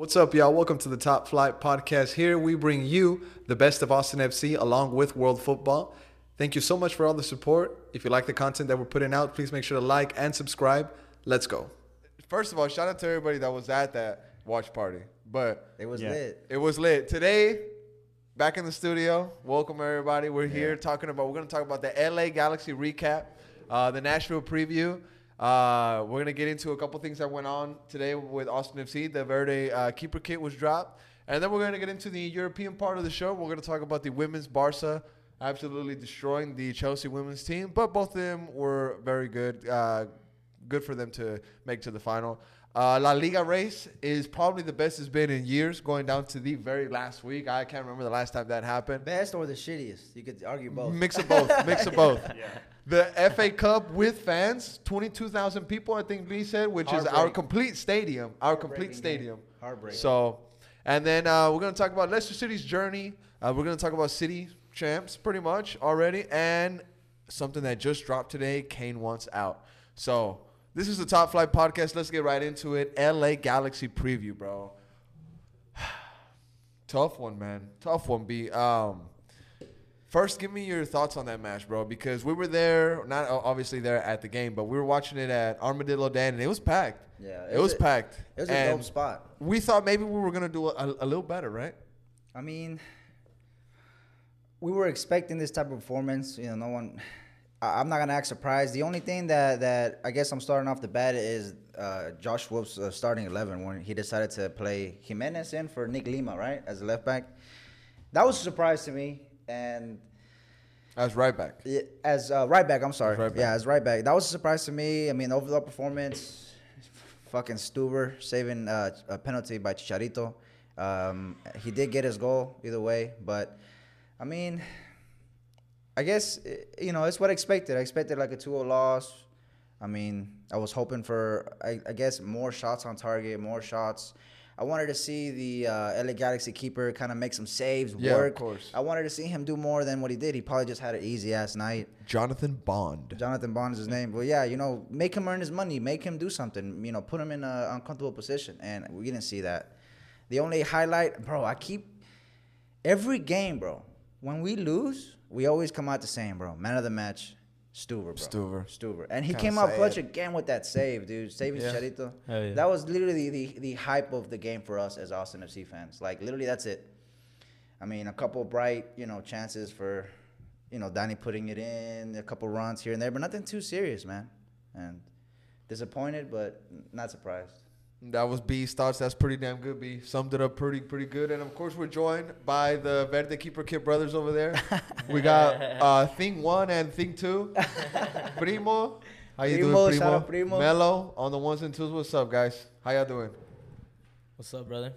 What's up, y'all? Welcome to the Top Flight Podcast. Here we bring you the best of Austin FC along with world football. Thank you so much for all the support. If you like the content that we're putting out, please make sure to like and subscribe. Let's go. First of all, shout out to everybody that was at that watch party. But It was Yeah. lit. it was lit. Today, back in the studio. Welcome everybody. We're here talking about. We're gonna talk about the LA Galaxy recap, uh, the Nashville preview. Uh, we're gonna get into a couple things that went on today with Austin FC. The Verde uh, keeper kit was dropped, and then we're gonna get into the European part of the show. We're gonna talk about the women's Barca absolutely destroying the Chelsea women's team, but both of them were very good. Uh, good for them to make to the final. Uh, La Liga race is probably the best it's been in years, going down to the very last week. I can't remember the last time that happened. Best or the shittiest? You could argue both. Mix of both. Mix of both. The FA Cup with fans, 22,000 people, I think Lee said, which is our complete stadium. Our complete stadium. game. Heartbreaking. So, and then uh, we're going to talk about Leicester City's journey. Uh, we're going to talk about City champs pretty much already. And something that just dropped today Kane wants out. So, this is the Top Flight Podcast. Let's get right into it. LA Galaxy preview, bro. Tough one, man. Tough one, B. Um, first, give me your thoughts on that match, bro. Because we were there, not obviously there at the game, but we were watching it at Armadillo Den, and it was packed. Yeah, it, was a- packed. It was a And dope spot. We thought maybe we were gonna do a, a little better, right? I mean, we were expecting this type of performance. You know, no one. I, I'm not gonna act surprised. The only thing that that I guess I'm starting off the bat is uh, Josh Wolff's uh, starting eleven when he decided to play Jimenez in for Nick Lima, right, as a left back. That was a surprise to me, and As right back. As uh, right back. I'm sorry. As right back. Yeah, as right back. That was a surprise to me. I mean, overall performance. Fucking Stuver saving uh, a penalty by Chicharito. Um, he did get his goal either way, but I mean, I guess eh, you know it's what I expected. I expected like a 2-0 loss. I mean, I was hoping for I, I guess more shots on target, more shots. I wanted to see the uh, LA Galaxy keeper kind of make some saves, Yeah, of work. course. I wanted to see him do more than what he did. He probably just had an easy ass night. Jonathan Bond. Jonathan Bond is his name. But yeah, you know, make him earn his money, make him do something, you know, put him in an uncomfortable position. And we didn't see that. The only highlight, bro, I keep every game, bro. When we lose, we always come out the same, bro. Man of the match, Stuver, bro. Stuver. Stuver. And he Kinda came out sad. clutch again with that save, dude. Saving Yeah. Chicharito. Hell yeah. That was literally the, the hype of the game for us as Austin FC fans. Like, literally, that's it. I mean, a couple bright, you know, chances for, you know, Danny putting it in, a couple runs here and there, but nothing too serious, man. And disappointed, but not surprised. That was B's thoughts. That's pretty damn good, B. Summed it up pretty, pretty good. And of course, we're joined by the Verde Keeper Kid brothers over there. we got uh, Thing One and Thing Two. Primo, how you Primo, doing, Primo? out Primo. Mello on the ones and twos. What's up, guys? How y'all doing? What's up, brother?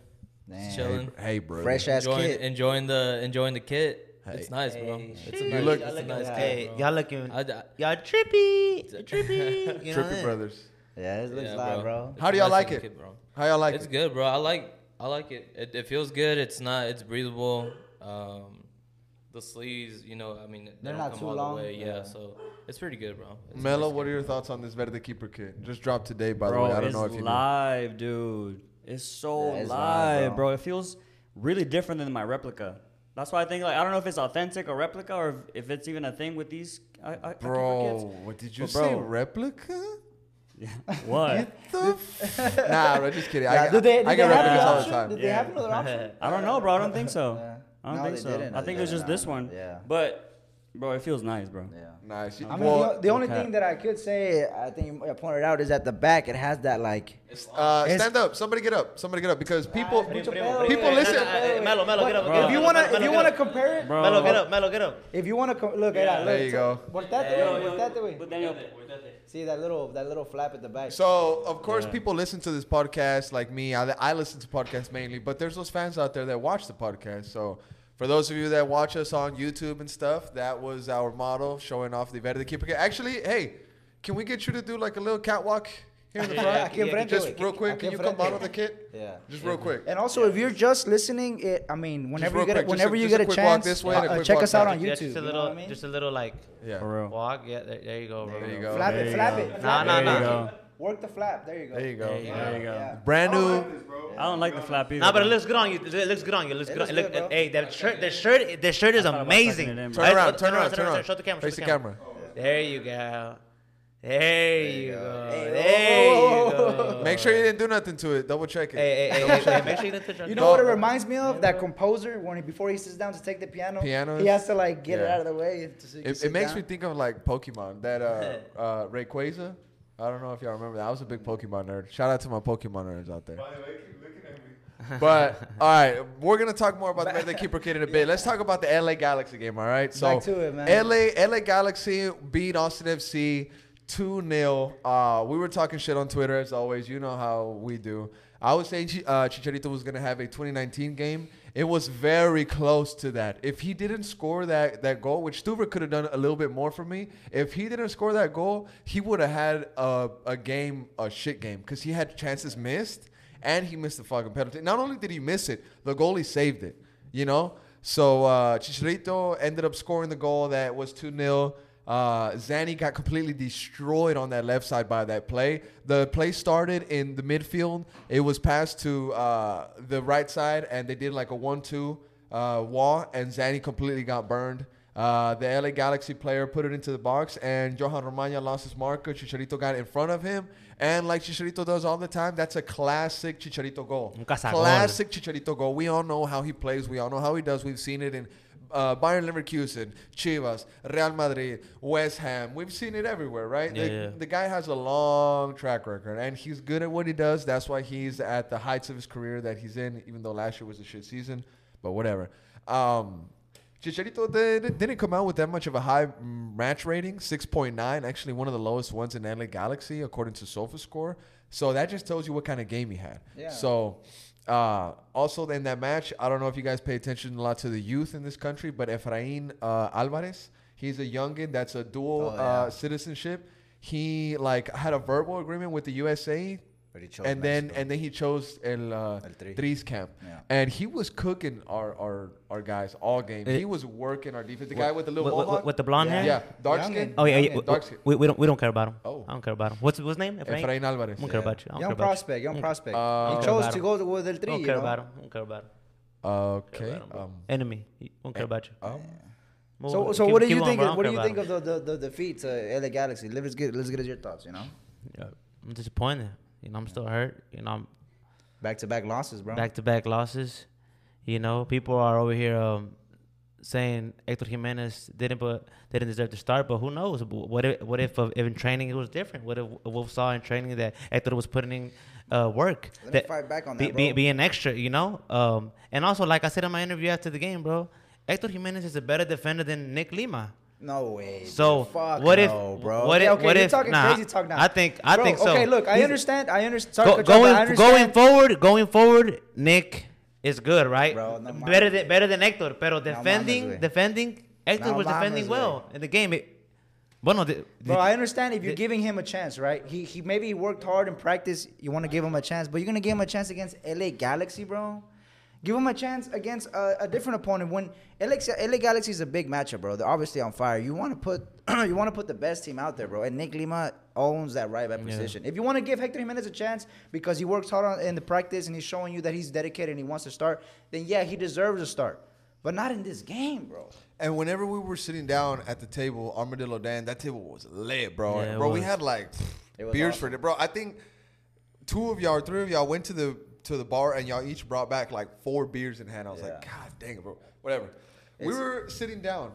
Man. chilling. Hey, bro. Fresh ass Enjoying, kid. enjoying the enjoying the kit. Hey. It's nice, bro. Hey, It's a sheesh. nice, look- it's a nice kit, Hey, bro. y'all looking, I, I, y'all trippy, trippy. You know Trippy that? brothers. Yeah, it looks yeah, live, bro. It's How do y'all nice like it? kit, bro? How y'all like it's it? It's good, bro. I like I like it. It, it feels good. It's not. It's breathable. Um, the sleeves, you know, I mean, they They're don't come too all long, the way. Yeah. yeah. so it's pretty good, bro. It's Mello, nice what are your thoughts on this Verde Keeper kit? Just dropped today, by bro, the way. I don't know if you knew. live, dude. It's so Yeah, it's live, live, bro. bro. It feels really different than my replica. That's why I think like I don't know if it's authentic or replica or if, if it's even a thing with these. I, I, Bro, what did you But say? bro- Replica? Yeah. What? The f- nah, bro, just kidding. I, Yeah, I, did they, did I they get have replicas another all the time. Did they have another option? I don't know, bro. I don't think so. Yeah. I don't No, think so. didn't. I think it was just didn't. this one. Yeah. But, bro, it feels nice, bro. Yeah. Nice. I mean, well, the, the only thing that I could say, I think you pointed out, is at the back it has that like. uh, it's- stand up. Somebody get up. Somebody get up because people. mucho Primo, pedo, people güey. listen- Mello, Mello, get up, But get up. If you wanna, if you wanna compare it, Bro. Mello, get up, Mello, get up. if you wanna co- look, at yeah, There you go. Voltate, Yeah. güey, voltate, güey. But Daniel, See that little, that little flap at the back. So of course, Yeah. people listen to this podcast like me. I, I listen to podcasts mainly, but there's those fans out there that watch the podcast. So for those of you that watch us on YouTube and stuff, that was our model showing off the Verde Keeper kit. Actually, hey, can we get you to do like a little catwalk here in the front? Aquí enfrente, Just güey. real quick, Aquí can you come enfrente. model the kit? Yeah. Just real quick. And also, if you're just listening, it, I mean, whenever you get, quick, a, whenever a- you just a a chance, this way and a uh, check us out back. on Yeah, YouTube. just a you know little, I mean? just a little like Yeah. walk. Yeah, there, there you go, bro. There you go. Flap There it, flap it. Nah, flap nah, it. There you nah. go. Work the flap. There you go. There you go. There you go. There you go. Yeah. Brand I new. like this, bro. I don't like the flap either. Nah, but it looks good on you. It looks good on you. It looks It good. looks It look, good, bro. hey, that shirt, the shirt, the shirt is I thought about amazing. tucking it in. Turn Right, around, turn around, turn around. Show the camera. Face the the camera. camera. There you go. There you go. Hey, There oh. you go. Make sure you didn't do nothing to it. Double check it. Hey, hey, hey, hey, make sure you didn't touch on You know what it reminds me of? That composer when he before he sits down to take the piano, Piano? he has to like get it out of the way. To, so It, it makes down. me think of like Pokemon. That uh, uh, Rayquaza. I don't know if y'all remember that. I was a big Pokemon nerd. Shout out to my Pokemon nerds out there. But all right, we're gonna talk more about the Red Dead Keeper Kid in a bit. Let's talk about the LA Galaxy game. All right, so Back to it, man. LA LA Galaxy beat Austin FC two 0 Uh, we were talking shit on Twitter as always. You know how we do. I was saying uh, Chicharito was gonna have a 2019 game. It was very close to that. If he didn't score that that goal, which Stuver could have done a little bit more for me, if he didn't score that goal, he would have had a, a game, a shit game, because he had chances missed and he missed the fucking penalty. Not only did he miss it, the goalie saved it. You know. So uh, Chicharito ended up scoring the goal that was 2 0. Uh, Zani got completely destroyed on that left side by that play. The play started in the midfield. It was passed to uh, the right side, and they did like a one-two uh, wall, and Zani completely got burned. Uh, the LA Galaxy player put it into the box, and Johan Romaña lost his marker. Chicharito got in front of him, and like Chicharito does all the time, that's a classic Chicharito goal. Classic Chicharito goal. We all know how he plays. We all know how he does. We've seen it in uh, Bayer Leverkusen, Chivas, Real Madrid, West Ham. We've seen it everywhere, right? Yeah, the, yeah. the guy has a long track record, and he's good at what he does. That's why he's at the heights of his career that he's in, even though last year was a shit season. But whatever. Um, Chicharito did, didn't come out with that much of a high mm, match rating, 6.9, actually one of the lowest ones in LA Galaxy, according to SofaScore. So that just tells you what kind of game he had. Yeah. So uh, also in that match, I don't know if you guys pay attention a lot to the youth in this country, but Efrain uh, Alvarez, he's a youngin that's a dual Oh, yeah. uh, citizenship. He like had a verbal agreement with the USA, But he chose and then Mexico. and then he chose El, uh, El Tri. Tri's camp, Yeah. and he was cooking our our, our guys all game. Eh, he was working our defense. The guy with the little with, with- with the blonde Yeah. hair. yeah, dark Youngin. skin. Oh yeah, yeah. Dark skin. We, we don't we don't care about him. Oh. I don't care about him. What's what's his name? Efrain. Efrain Alvarez. I don't care about you. I don't Young care about you. prospect, young prospect. Uh, he chose Don't to go with El I Tri. don't you care know? about him. I don't care about him. Okay. About him. Um, Enemy. I don't care about you. um, Move So, on. so Keep- what do you think? Of, what do you about think of the, the, the defeat to LA Galaxy? Let's get let's get your thoughts. You know. Yeah, I'm disappointed. You know, I'm still hurt. You know, I'm back to back losses, bro. back to back losses. You know, people are over here um, saying Hector Jimenez didn't but didn't deserve to start, but who knows? What if what if, uh, in training it was different? What if Wolff saw in training that Hector was putting in uh, work? Let me that fight back on that, be, bro. being extra, you know. Um, and also, like I said in my interview after the game, bro, Hector Jimenez is a better defender than Nick Lima. No way. So. Fuck what if no, bro? what if okay, what you're if talking nah, crazy talk now. I think I Bro, think so. Okay, look, I He's- understand. I understand. Sorry, cut going I understand. going forward, going forward, Nick is good, right? Bro, no better than better than Hector, pero defending güey. defending Hector No was defending well in the game. It, bueno, the, Bro, I understand if you're the- giving him a chance, right? He he maybe he worked hard in practice. You want to give him a chance, but you're gonna give him a chance against LA Galaxy, bro. Give him a chance against a, a different opponent. When LA, LA Galaxy is a big matchup, bro. They're obviously on fire. You want to put you want to put the best team out there, bro. And Nick Lima owns that right back Yeah. position. If you want to give Hector Jimenez a chance because he works hard on, in the practice and he's showing you that he's dedicated and he wants to start, then yeah, he deserves a start. But not in this game, bro. And whenever we were sitting down at the table, Armadillo Den, that table was lit, bro. Yeah, it bro, we had like It beers awesome. for it, bro. I think two of y'all or three of y'all went to the to the bar and y'all each brought back like four beers in hand. I was like, God dang it, bro. Whatever. we were sitting down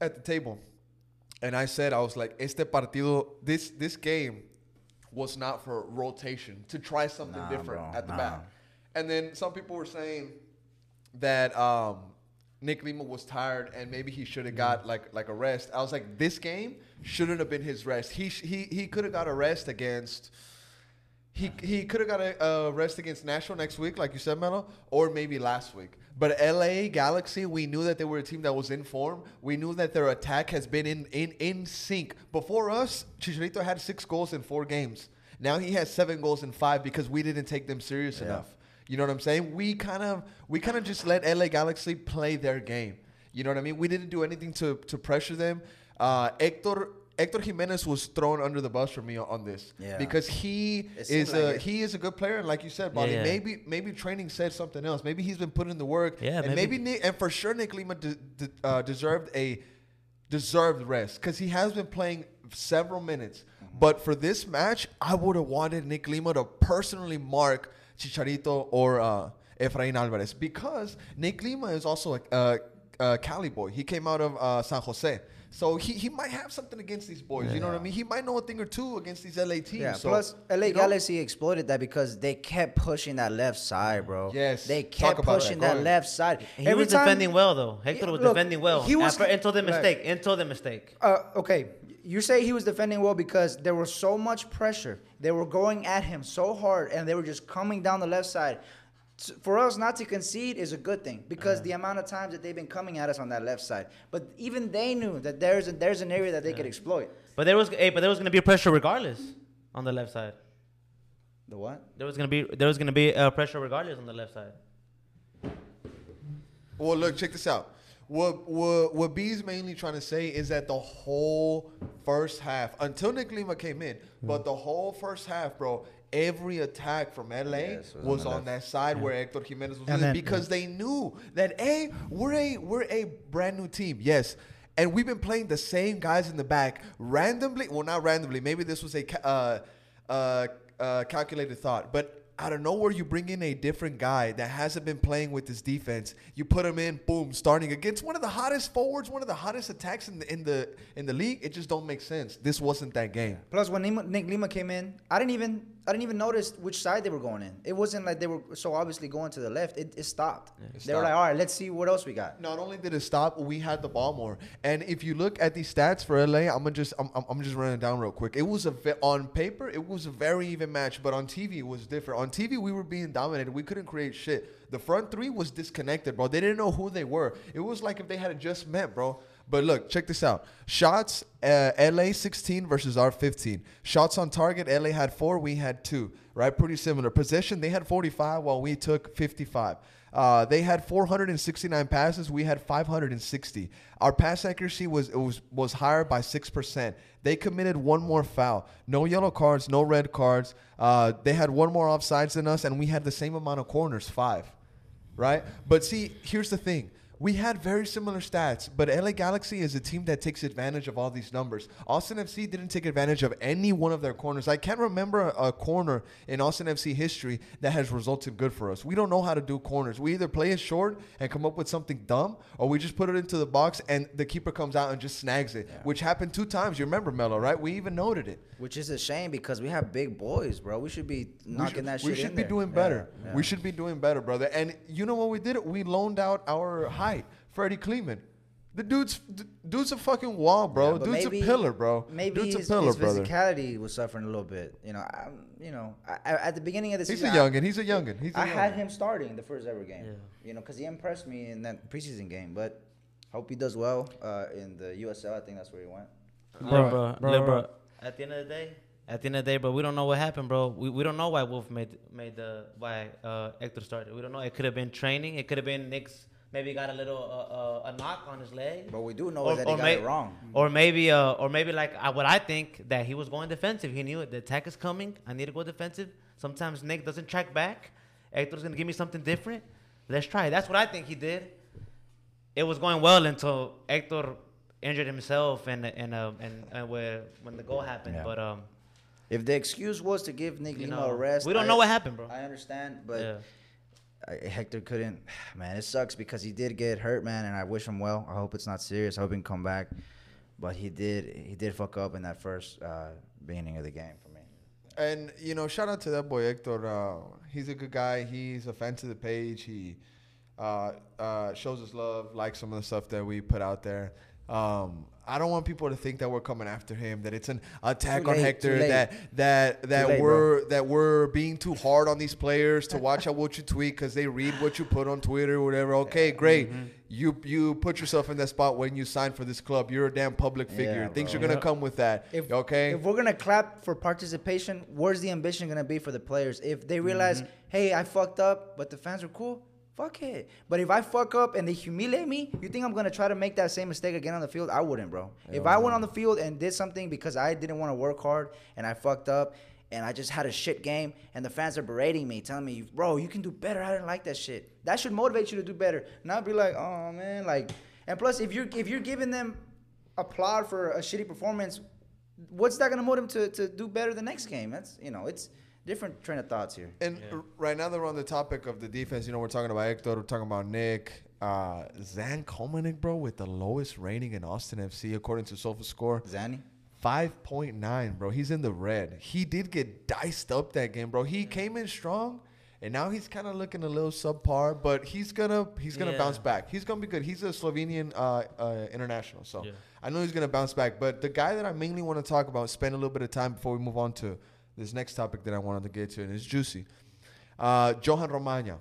at the table, and I said, I was like, este partido, this this game was not for rotation to try something Nah, different bro, at the nah. back. And then some people were saying that um, Nick Lima was tired and maybe he should have got like like a rest. I was like, this game shouldn't have been his rest. He sh- he he could have got a rest against. He, he could have got a, rest against Nashville next week, like you said, Melo, or maybe last week. But LA Galaxy, we knew that they were a team that was in form. We knew that their attack has been in in, in sync. Before us, Chicharito had six goals in four games. Now he has seven goals in five because we didn't take them serious Yeah. enough. You know what I'm saying? We kind of we kind of just let LA Galaxy play their game. You know what I mean? We didn't do anything to to pressure them. Uh, Hector Hector Jimenez was thrown under the bus for me on this Yeah. because he is like a it. he is a good player and like you said, Bobby, Yeah, yeah. maybe maybe training said something else. Maybe he's been putting in the work. Yeah, and maybe- maybe, Nick, and for sure Nick Lima de- de- uh, deserved a deserved rest because he has been playing several minutes. Mm-hmm. But for this match, I would have wanted Nick Lima to personally mark Chicharito or uh, Efrain Alvarez because Nick Lima is also a, a, a Cali boy. He came out of uh, San Jose. So he, he might have something against these boys. You know what I mean? He might know a thing or two against these LA teams. Yeah. So, Plus, LA you know, Galaxy exploited that because they kept pushing that left side, bro. Yes. They kept about pushing that. That, left side. He Every was time- defending well though. Hector Yeah, was look, defending well. he was- After, until the Right. mistake. Until the mistake. Uh, okay, you say he was defending well because there was so much pressure. They were going at him so hard, and they were just coming down the left side. S- For us not to concede is a good thing because the amount of times that they've been coming at us on that left side. But even they knew that there's a, there's an area that they could exploit. But there was, hey, but there was gonna be a pressure regardless on the left side. The what? There was gonna be, there was gonna be uh, pressure regardless on the left side. Well, look, check this out. What what what B's mainly trying to say is that the whole first half, until Nick Lima came in, but the whole first half, bro, every attack from LA Yes, was was, on the on, that side where Hector Jimenez was then- because they knew that a we're a we're a brand new team, yes. And we've been playing the same guys in the back randomly. Well, not randomly. Maybe this was a ca- uh, uh, uh, calculated thought, but out of nowhere, you bring in a different guy that hasn't been playing with this defense. You put him in, boom, starting against one of the hottest forwards, one of the hottest attacks in the in the in the league. It just don't make sense. This wasn't that game. Plus, when Nima, Nick Lima came in, I didn't even I didn't even notice which side they were going in. It wasn't like they were so obviously going to the left. It, it stopped. It they were like, all right, let's see what else we got. Not only did it stop, we had the ball more. And if you look at these stats for LA, I'm gonna just I'm, I'm, I'm just running down real quick. It was a ve- on paper, it was a very even match, but on TV it was different. On TV we were being dominated. We couldn't create shit. The front three was disconnected, bro. They didn't know who they were. It was like if they had just met, bro. But look, check this out. Shots, uh, LA 16 versus our 15. Shots on target, LA had four, we had two. Right, pretty similar. Possession, they had 45 while we took 55. Uh, they had 469 passes. We had 560. Our pass accuracy was it was was higher by six percent. They committed one more foul. No yellow cards, no red cards. Uh, they had one more offsides than us, and we had the same amount of corners, five. Right. But see, here's the thing. We had very similar stats, but LA Galaxy is a team that takes advantage of all these numbers. Austin FC didn't take advantage of any one of their corners. I can't remember a, a corner in Austin FC history that has resulted good for us. We don't know how to do corners. We either play it short and come up with something dumb, or we just put it into the box and the keeper comes out and just snags it, which happened two times. You remember, Mello, right? We even noted it. Which is a shame because we have big boys, bro. We should be knocking should, that shit we should be there. doing better. yeah. We should be doing better, brother. And you know what we did? We loaned out our height, Freddy Kleemann. The dude's d- dude's a fucking wall, bro. Yeah, dude's maybe- a pillar, bro. Maybe dude's his, a pillar, his brother. physicality was suffering a little bit. You know, I, you know, I, I- at the beginning of the season. He's a season, I- youngin. He's a youngin. He's a I had him starting the first ever game. Yeah. You know, because he impressed me in that preseason game. But hope he does well uh, in the USL. I think that's where he went. Look, Bro, bro, bro, bro. bro. At the end of the day, at the end of the day, bro, we don't know what happened, bro. We, we don't know why Wolff made made the why uh, Hector started. We don't know. It could have been training. It could have been Nick's. Maybe got a little uh, uh, a knock on his leg. But we do know Or- that he got may- it wrong. Or maybe, uh, or maybe like I, what I think that he was going defensive. He knew it. The attack is coming. I need to go defensive. Sometimes Nick doesn't track back. Hector's gonna give me something different. Let's try. it. That's what I think he did. It was going well until Hector injured himself and and uh, and, and where when the goal happened. Yeah. But um, If the excuse was to give Nick You Lima know, a rest, we don't I- know what happened, bro. I understand, but yeah. Hector couldn't. Man, it sucks because he did get hurt, man, and I wish him well. I hope it's not serious. I hope he can come back. But he did. He did fuck up in that first uh, beginning of the game for me. And you know, shout out to that boy Hector. Uh, he's a good guy. He's a fan to the page. He uh, uh, shows us love, likes some of the stuff that we put out there. Um, I don't want people to think that we're coming after him. That it's an attack Too on Hector. That that that late, we're that we're being too hard on these players to watch out what you tweet because they read what you put on Twitter or whatever. Okay, great. Mm-hmm. You you put yourself in that spot when you signed for this club. You're a damn public figure. Yeah, Things bro. are gonna Yeah. come with that. If, okay. If we're gonna clap for participation, where's the ambition gonna be for the players? If they realize, hey, I fucked up, but the fans are cool, Fuck it. But if I fuck up and they humiliate me, you think I'm gonna try to make that same mistake again on the field? I wouldn't, bro. if I went on the field and did something because I didn't want to work hard and I fucked up and I just had a shit game and the fans are berating me, telling me, bro, you can do better. I didn't like that shit. That should motivate you to do better. Not be like, oh man, like. And plus, if you're if you're giving them applaud for a shitty performance, what's that gonna motivate them to, to do better the next game? That's you know, it's different train of thoughts here. And r- right now that we're on the topic of the defense, you know, we're talking about Hector, we're talking about Nick, uh, Zan Kolmanic, bro, with the lowest rating in Austin FC according to SofaScore. Zanny. 5.9, bro. He's in the red. He did get diced up that game, bro. He came in strong, and now he's kind of looking a little subpar, but he's gonna he's gonna Yeah. bounce back. He's gonna be good. He's a Slovenian uh, uh, international, so Yeah. I know he's gonna bounce back. But the guy that I mainly want to talk about, spend a little bit of time before we move on to this next topic that I wanted to get to, and it's juicy. Uh, Johan Romaña.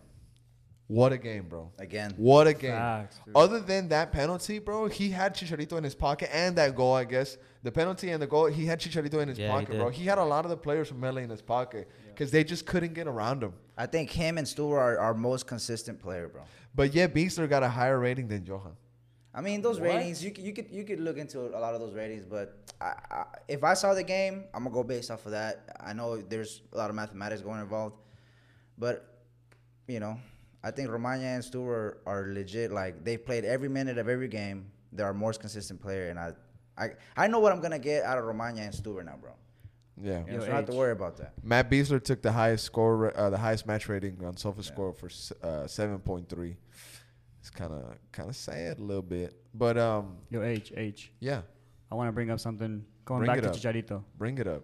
What a game, bro. Again. What a game. Facts. Other than that penalty, bro, he had Chicharito in his pocket and that goal, I guess. The penalty and the goal, he had Chicharito in his Yeah, he pocket, bro. He had a lot of the players from LA in his pocket because they just couldn't get around him. I think him and Stuver are our most consistent player, bro. But yeah, Besler got a higher rating than Johan. I mean, those What? ratings you could, you could you could look into a lot of those ratings, but I, I, if I saw the game, I'm gonna go based off of that. I know there's a lot of mathematics going involved, but you know, I think Romaña and Stuver are, legit. Like they played every minute of every game. They're our most consistent player, and I, I, I know what I'm gonna get out of Romaña and Stuver now, bro. Yeah. You know, so don't have to worry about that. Matt Besler took the highest score, uh, the highest match rating on SofaScore for uh, 7.3. It's kind of kind of sad a little bit, but um, Yo, H, H. yeah, I want to bring up something. Going Bring back to up. Chicharito. bring it up.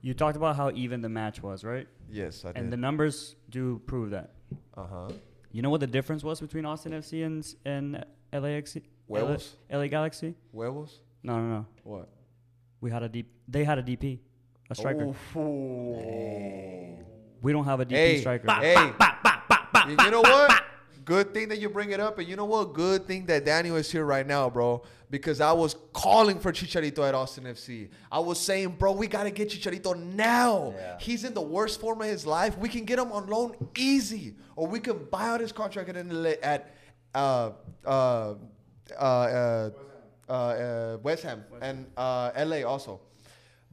You talked about how even the match was, right? Yes, I did. And the numbers do prove that. Uh huh. You know what the difference was between Austin FC and s- and LAX? Huevos? LA, Galaxy? Huevos? No, no, no. What? We had a deep. They had a DP, a striker. Ooh. We don't have a DP Hey, striker. hey. You you know what? Good thing that you bring it up, and you know what? Good thing that Daniel is here right now, bro. Because I was calling for Chicharito at Austin FC. I was saying, bro, we gotta get Chicharito now. Yeah. He's in the worst form of his life. We can get him on loan easy, or we can buy out his contract at at uh, uh, uh, uh, uh, uh, West Ham and uh, LA also.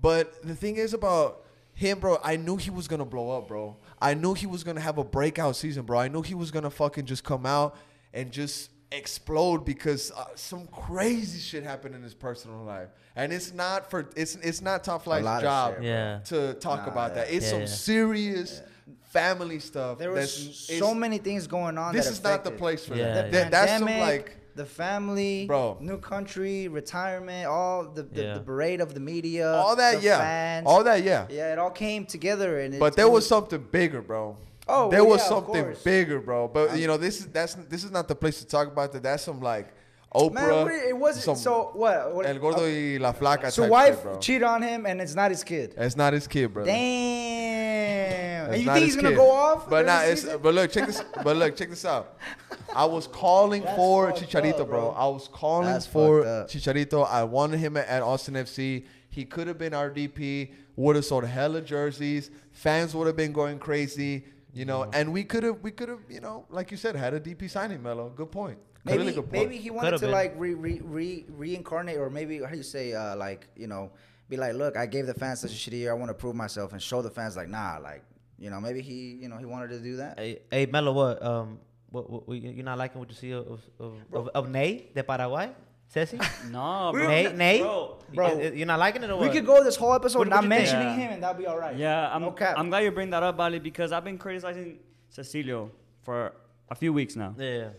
But the thing is about him, bro, I knew he was gonna blow up, bro. I knew he was gonna have a breakout season, bro. I knew he was gonna fucking just come out and just explode because uh, some crazy shit happened in his personal life, and it's not for it's it's not top flight's job shit, bro. Yeah. to talk Nah, about that. It's Yeah, some yeah. serious family stuff. There was that's- so many things going on. This that is not the place for Yeah, that. Yeah. That- That's some pandemic, like the family, Bro. new country, retirement, all the the, Yeah. the parade of the media, all that, the yeah, fans, all that, yeah. yeah, it all came together, and it, But there it was something bigger, bro. Oh, there well, was yeah, something bigger, bro. But you know, this is that's this is not the place to talk about that. That's some like Oprah. man. What, it wasn't some so what? what El Gordo uh, y la Flaca. so type wife shit, cheat on him, and it's not his kid. It's not his kid, bro. Damn. It's and you think he's gonna kid. go off? But during nah, it's season? but look, check this. but look, check this out. I was calling for Chicharito, up, bro. bro. I was calling That's for. Chicharito. I wanted him at, at Austin FC. He could have been our DP. Would have sold hella jerseys. Fans would have been going crazy. You know, and we could have, we could have, you know, like you said, had a DP signing, Melo. Good point. Maybe, really good point. maybe he wanted Could've to been. like re, re, re, reincarnate, or maybe how do you say, uh, like you know, be like, look, I gave the fans such a shitty year. I want to prove myself and show the fans, like, nah, like you know, maybe he, you know, he wanted to do that. Hey, hey Melo, what? Um, what, what, what- you're not liking what you see of of, of, of Ney de Paraguay? Ceci? No, bro. Ney, Ney? Bro. Bro. You're not liking it or We could go this whole episode What- what not mentioning Yeah. him, and that'd be all right. Yeah, I'm, no. I'm glad you bring that up, Bali, because I've been criticizing Cecilio for a few weeks now. Yeah.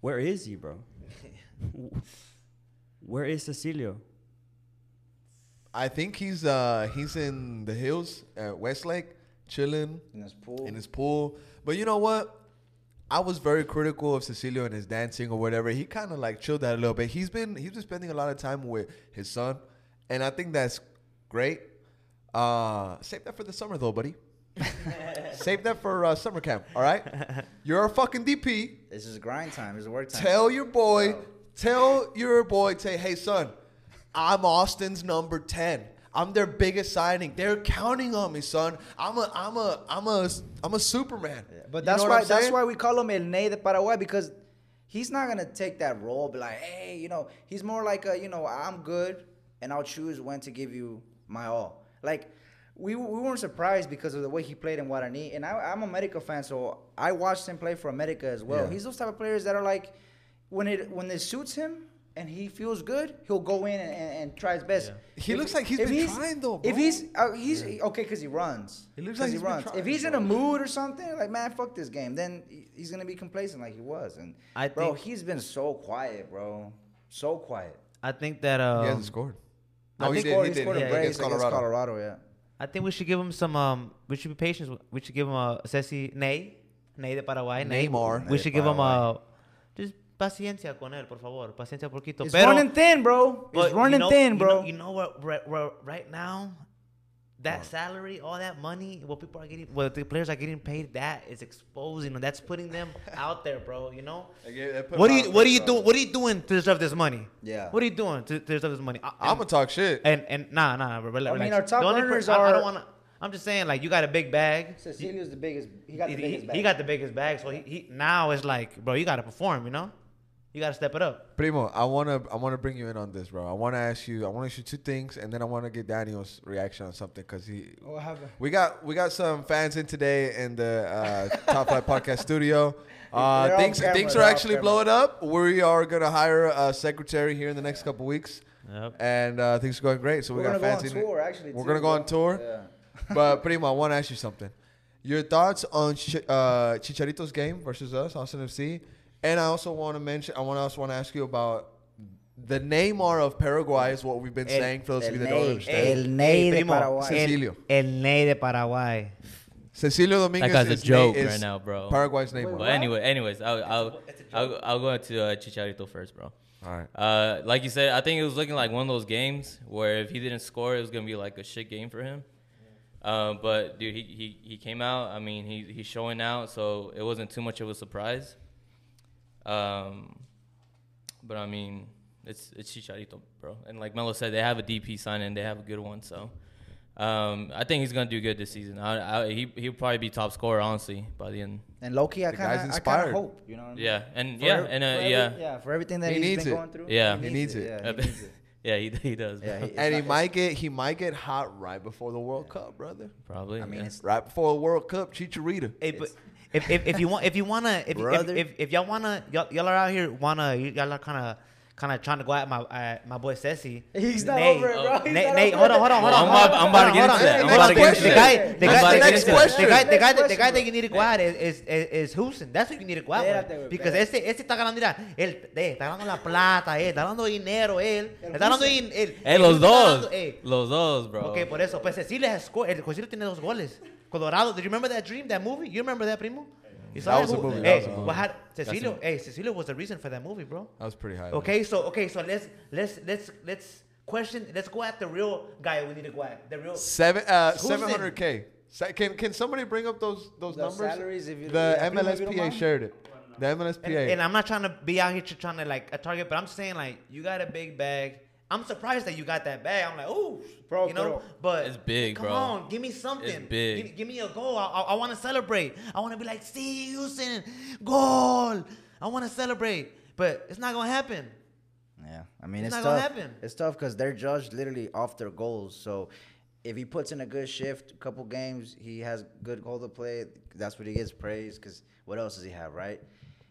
Where is he, bro? Where is Cecilio? I think he's uh he's in the hills at Westlake, chilling in his pool. in his pool. But you know what? I was very critical of Cecilio and his dancing or whatever. He kind of like chilled that a little bit. He's been he's been spending a lot of time with his son, and I think that's great. Uh, save that for the summer though, buddy. save that for uh, summer camp. All right. You're a fucking DP. this is grind time. This is work time. Tell your boy, Bro. tell your boy, say, hey son, I'm Austin's number 10. I'm their biggest signing. They're counting on me, son. I'm a, I'm a, I'm a, I'm a Superman. But You that's know why that's why we call him El Ney de Paraguay because he's not gonna take that role. Be like, hey, you know, he's more like a, you know, I'm good, and I'll choose when to give you my all. Like. We, we weren't surprised because of the way he played in Guarani, and I, I'm a America fan, so I watched him play for America as well. Yeah. He's those type of players that are like, when it when it suits him and he feels good, he'll go in and, and, and try his best. He looks like he's if been trying, though, Bro. If he's uh, he's okay because he runs. He looks like he he's been runs. trying, if he's in a mood or something, like man, fuck this game, then he's gonna be complacent like he was. And I bro, think- he's been so quiet, bro, so quiet. I think that um, he hasn't scored. I No, he think- did. Scored- He he scored He a did brace against against Colorado. Colorado. Yeah. I think we should give him some. Um, we should be patient. We should give him a Ceci Ney, Ney de Paraguay. Ney. Neymar. We should de give him a Paraguay. just paciencia con él, por favor. Paciencia poquito. It's Pero- running thin, bro. but It's running you know, thin, you bro. know- You know, what? Right, right, right now, that salary, all that money, what people are getting, what the players are getting paid, that is exposing them. That's putting them out there, bro. You know. What are you What are you doing? What are you doing to deserve this money? Yeah. What are you doing to, to deserve this money? I, I'm gonna talk shit. and and nah nah. But relax, I mean, relax. our top The only per- earners I, I are- don't wanna. I'm just saying, like you got a big bag. Cecilio's the biggest. He got the He, biggest. he, bag. he got the biggest bag, so he, he now it's like, bro, you gotta perform. You know, you gotta step it up. Primo, I wanna I wanna bring you in on this, bro. I wanna ask you I wanna ask you two things, and then I wanna get Daniel's reaction on something because he. What happened? We got we got some fans in today in the uh, Top Flight Podcast studio. Uh, things camera, things they're actually blowing up. We are gonna hire a secretary here in the next couple weeks, Yep. and uh, things are going great. So we We're got gonna go fans on in. tour, actually. We're too, gonna go on tour. Yeah. but Primo, I want to ask you something. Your thoughts on Ch- uh, Chicharito's game versus us, Austin FC, and I also want to mention. I want to also want to ask you about the Neymar of Paraguay is what we've been El- saying for those of you that don't Ney. understand. El Ney de Paraguay. Cecilio. el Ney de Paraguay. Cecilio Dominguez That guy's a joke is right now, bro. Paraguay's Neymar. Wait, But anyway, anyways, I'll I'll I'll, I'll go into uh, Chicharito first, bro. All right. Uh, like you said, I think it was looking like one of those games where if he didn't score, it was gonna be like a shit game for him. Uh, but dude, he, he he came out. I mean, he he's showing out, so it wasn't too much of a surprise. Um, but I mean, it's it's Chicharito, bro. And like Melo said, they have a DP sign and they have a good one. So, um, I think he's gonna do good this season. I, I he he'll probably be top scorer, honestly, by the end. And Loki, I kind of, I kind of hope, you know. What I mean? Yeah, and For yeah, ev- and uh, for every- yeah, yeah, for everything that He he has needs been it. going through. Yeah. He needs it. Yeah, he needs it. yeah, he he does. Yeah, he- and he not- might get he might get hot right before the World Cup, brother. probably. I mean, yeah. it's Right before the World Cup, Chicharito. Hey, but if, if, if you want if you wanna if, if, Brother. if, if y'all wanna y'all, y'all are out here wanna y'all are kind of kind of trying to go at my uh, my boy Ceci. He's not Nate, over it, bro. He's Nate, not Nate, over hold on, hold on, hold on. I'm about- I'm about to get on, into that. I'm about to get The into guy- that. the I'm guy- the get guy- the guy- the guy- the guy that you need to go at is is is, is Hoesen. That's what you need to go at. With. Because espérate. ese ese está ganando, mira, él eh, está ganando la plata, él está dando dinero, él está dando él. Eh, los dos. eh, Los dos, bro. Ok, por eso. Pues Cecilio has scored. El Cecilio tiene dos goles. Colorado. Did you remember that dream, that movie? You remember that, primo? You That was a mo- movie, that was a movie. what had Cecilio? a- Hey, Cecilio was the reason for that movie, bro. That was pretty high. Okay, so okay, so let's let's let's let's question. Let's go at the real guy we need to go at. The real. Seven uh seven hundred k. Can can somebody bring up those those The numbers? salaries, if you- the yeah, Primo, you MLSPA shared it. The MLSPA. And, and I'm not trying to be out here trying to like a target, but I'm saying like you got a big bag. I'm surprised that you got that bag. I'm like, oh, Bro, you know, bro. but It's big, come bro. Come on, give me something. It's big. Give, give me a goal. I, I, I want to celebrate. I want to be like, see Hoesen, goal. I want to celebrate, but it's not gonna happen. Yeah, I mean It's it's, not gonna happen. It's tough because they're judged literally off their goals. So if he puts in a good shift, a couple games, he has good goal to play. That's what he gets praised. Because what else does he have, right?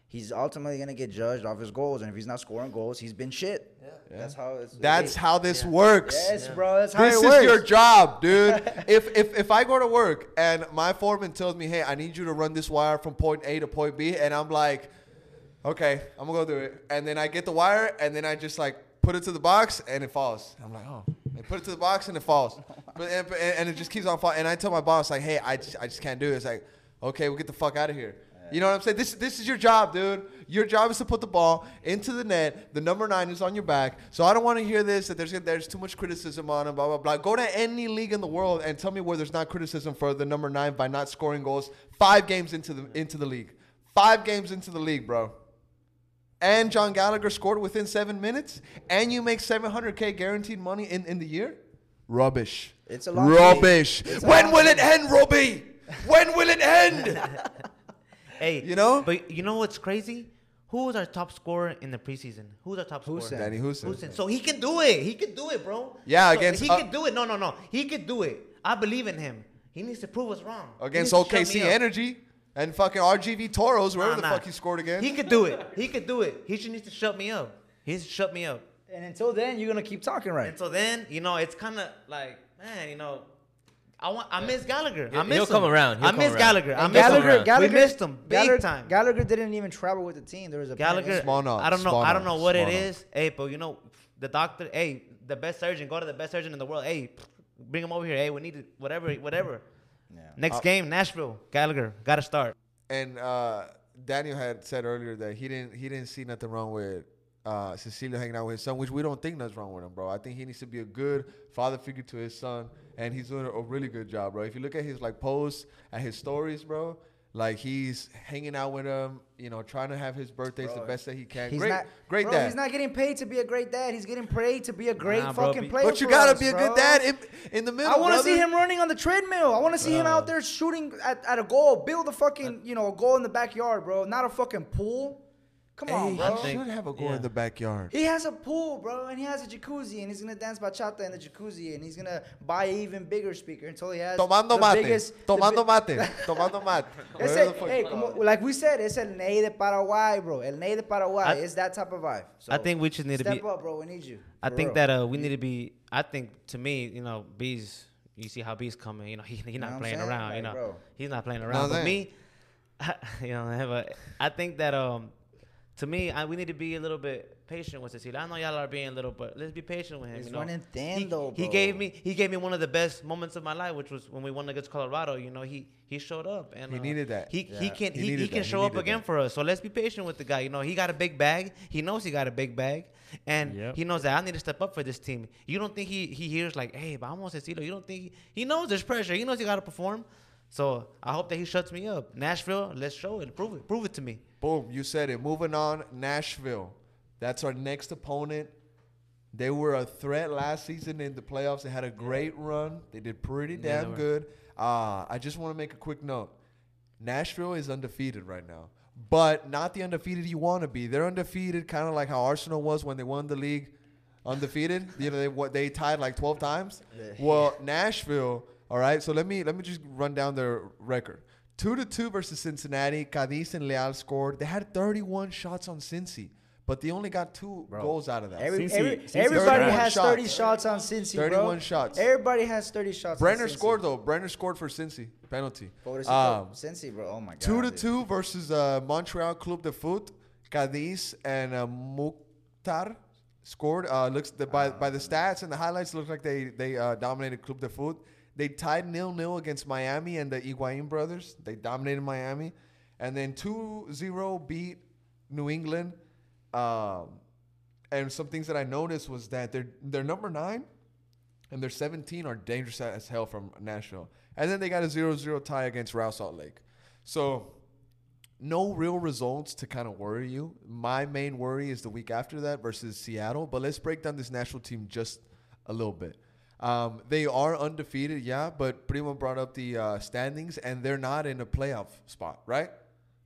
He's ultimately gonna get judged off his goals, and if he's not scoring goals, he's been shit. That's how it's. That's it- how this works. Yes, bro. That's how This it is works. your job, dude. if, if if I go to work and my foreman tells me, "Hey, I need you to run this wire from point A to point B," and I'm like, "Okay, I'm gonna go do it," and then I get the wire, and then I just like put it to the box, and it falls. I'm like, "Oh." I put it to the box and it falls, but and, and it just keeps on falling. And I tell my boss like, "Hey, I just, I just can't do it." It's like, "Okay, we'll get the fuck out of here." You know what I'm saying? This this is your job, dude. Your job is to put the ball into the net. The number nine is on your back. So I don't want to hear this that there's there's too much criticism on him. Blah blah blah. Go to any league in the world and tell me where there's not criticism for the number nine by not scoring goals. Five games into the into the league. Five games into the league, bro. And John Gallagher scored within seven minutes. And you make 700k guaranteed money in, in the year. rubbish. It's a long rubbish. When will it end, Robbie? When will it end? Hey, You know? But you know what's crazy? Who was our top scorer in the preseason? Who was our top Hoesen. scorer? Danny Hoesen. Hoesen. So he can do it. He can do it, bro. Yeah, So against, he uh, can do it. No, no, no. He could do it. I believe in him. He needs to prove us wrong. Against needs to shut OKC. Energy and fucking RGV Toros, wherever Nah, the nah. fuck he scored again. He could do it. He could do it. He just needs to shut me up. He needs to shut me up. And until then, you're gonna keep talking right. And so then, you know, it's kind of like, man, you know, I want, I miss Gallagher. I He'll- miss he'll him. come around. He'll I come miss around. Gallagher. I And miss Gallagher, him. Gallagher, we missed him big Gallagher, time. Gallagher didn't even travel with the team. There was a Gallagher. Small knobs, I don't know. small I don't know knobs, what it small is. Hey, but you know, the doctor. Hey, the best surgeon. Go to the best surgeon in the world. Hey, bring him over here. Hey, we need to, whatever, whatever. Yeah. Next Uh, game, Nashville. Gallagher got to start. And uh, Daniel had said earlier that he didn't he didn't see nothing wrong with uh, Cecilio hanging out with his son, which we don't think nothing's wrong with him, bro. I think he needs to be a good father figure to his son, and he's doing a, a really good job, bro. If you look at his like posts and his stories, bro, like he's hanging out with him, you know, trying to have his birthdays the best that he can. He's great, not, great bro, dad. He's not getting paid to be a great dad. He's getting paid to be a great Nah, bro, fucking be- player. but you for gotta us, be a bro. good dad in, in the middle. I want to see him running on the treadmill. I want to see him out there shooting at, at a goal. Build a fucking, you know, a goal in the backyard, bro. Not a fucking pool. Come on, Hey, bro. he should have a goal yeah. in the backyard. He has a pool, bro, and he has a jacuzzi, and he's gonna dance bachata in the jacuzzi, and he's gonna buy an even bigger speaker until he has Tomando the mate. biggest, the Tomando bi- mate. Tomando mate. Ese, Whatever the fuck hey, you como, like we said, it's el Ney de Paraguay, bro. El Ney de Paraguay. I- it's that type of vibe. So I think we just need to be. step be. up, bro. We need you. I for think real. that uh, we need to be. I think to me, you know, B's. You see how B's coming. You know, he, he's know not what I'm playing saying? around. Like, you know, bro. he's not playing No, around. but saying. me, you know, but I think that um, to me, I, we need to be a little bit patient with Cecilio. I know y'all are being a little, but let's be patient with him. He's you know? running thin, he, though, he gave me he gave me one of the best moments of my life, which was when we won against Colorado. You know, he he showed up and He uh, needed that. He Yeah. he can He he, he, can that. He show up again that. for us. So let's be patient with the guy. You know, he got a big bag. He knows he got a big bag, and Yep. he knows that I need to step up for this team. You don't think he he hears like, hey, but I'm vamos Cecilio. You don't think he, he knows there's pressure. He knows he got to perform. So I hope that he shuts me up. Nashville, let's show it. Prove it. Prove it to me. Boom, you said it. Moving on, Nashville. That's our next opponent. They were a threat last season in the playoffs. They had a great run. They did pretty Yeah, damn good. Uh, I just want to make a quick note. Nashville is undefeated right now, but not the undefeated you want to be. They're undefeated, kind of like how Arsenal was when they won the league, undefeated. you know, they what they tied like twelve times. Well, Nashville. All right, so let me let me just run down their record. Two to two versus Cincinnati. Cadiz and Leal scored. They had 31 shots on Cincy, but they only got two Bro. goals out of that. Every, Cincy- every, Cincy's everybody has 31 30 shots on Cincy, bro. 31 shots. Everybody has 30 shots. Brenner on Cincy. scored though. Brenner scored for Cincy penalty. Um, Cincy, bro. Oh my god. two to dude. two versus uh, Montreal Club de Foot. Cadiz and uh, Mukhtar scored. Uh, looks the, by by the stats and the highlights look like they they uh, dominated Club de Foot. They tied nil nil against Miami and the Higuain brothers. They dominated Miami, and then 2-0 beat New England. Um, and some things that I noticed was that they're they're number nine and their 17 are dangerous as hell from Nashville. And then they got a 0-0 tie against Real Salt Lake. So no real results to kind of worry you. My main worry is the week after that versus Seattle. But let's break down this Nashville team just a little bit. Um, they are undefeated, yeah, but Primo brought up the uh, standings, and they're not in a playoff spot, right?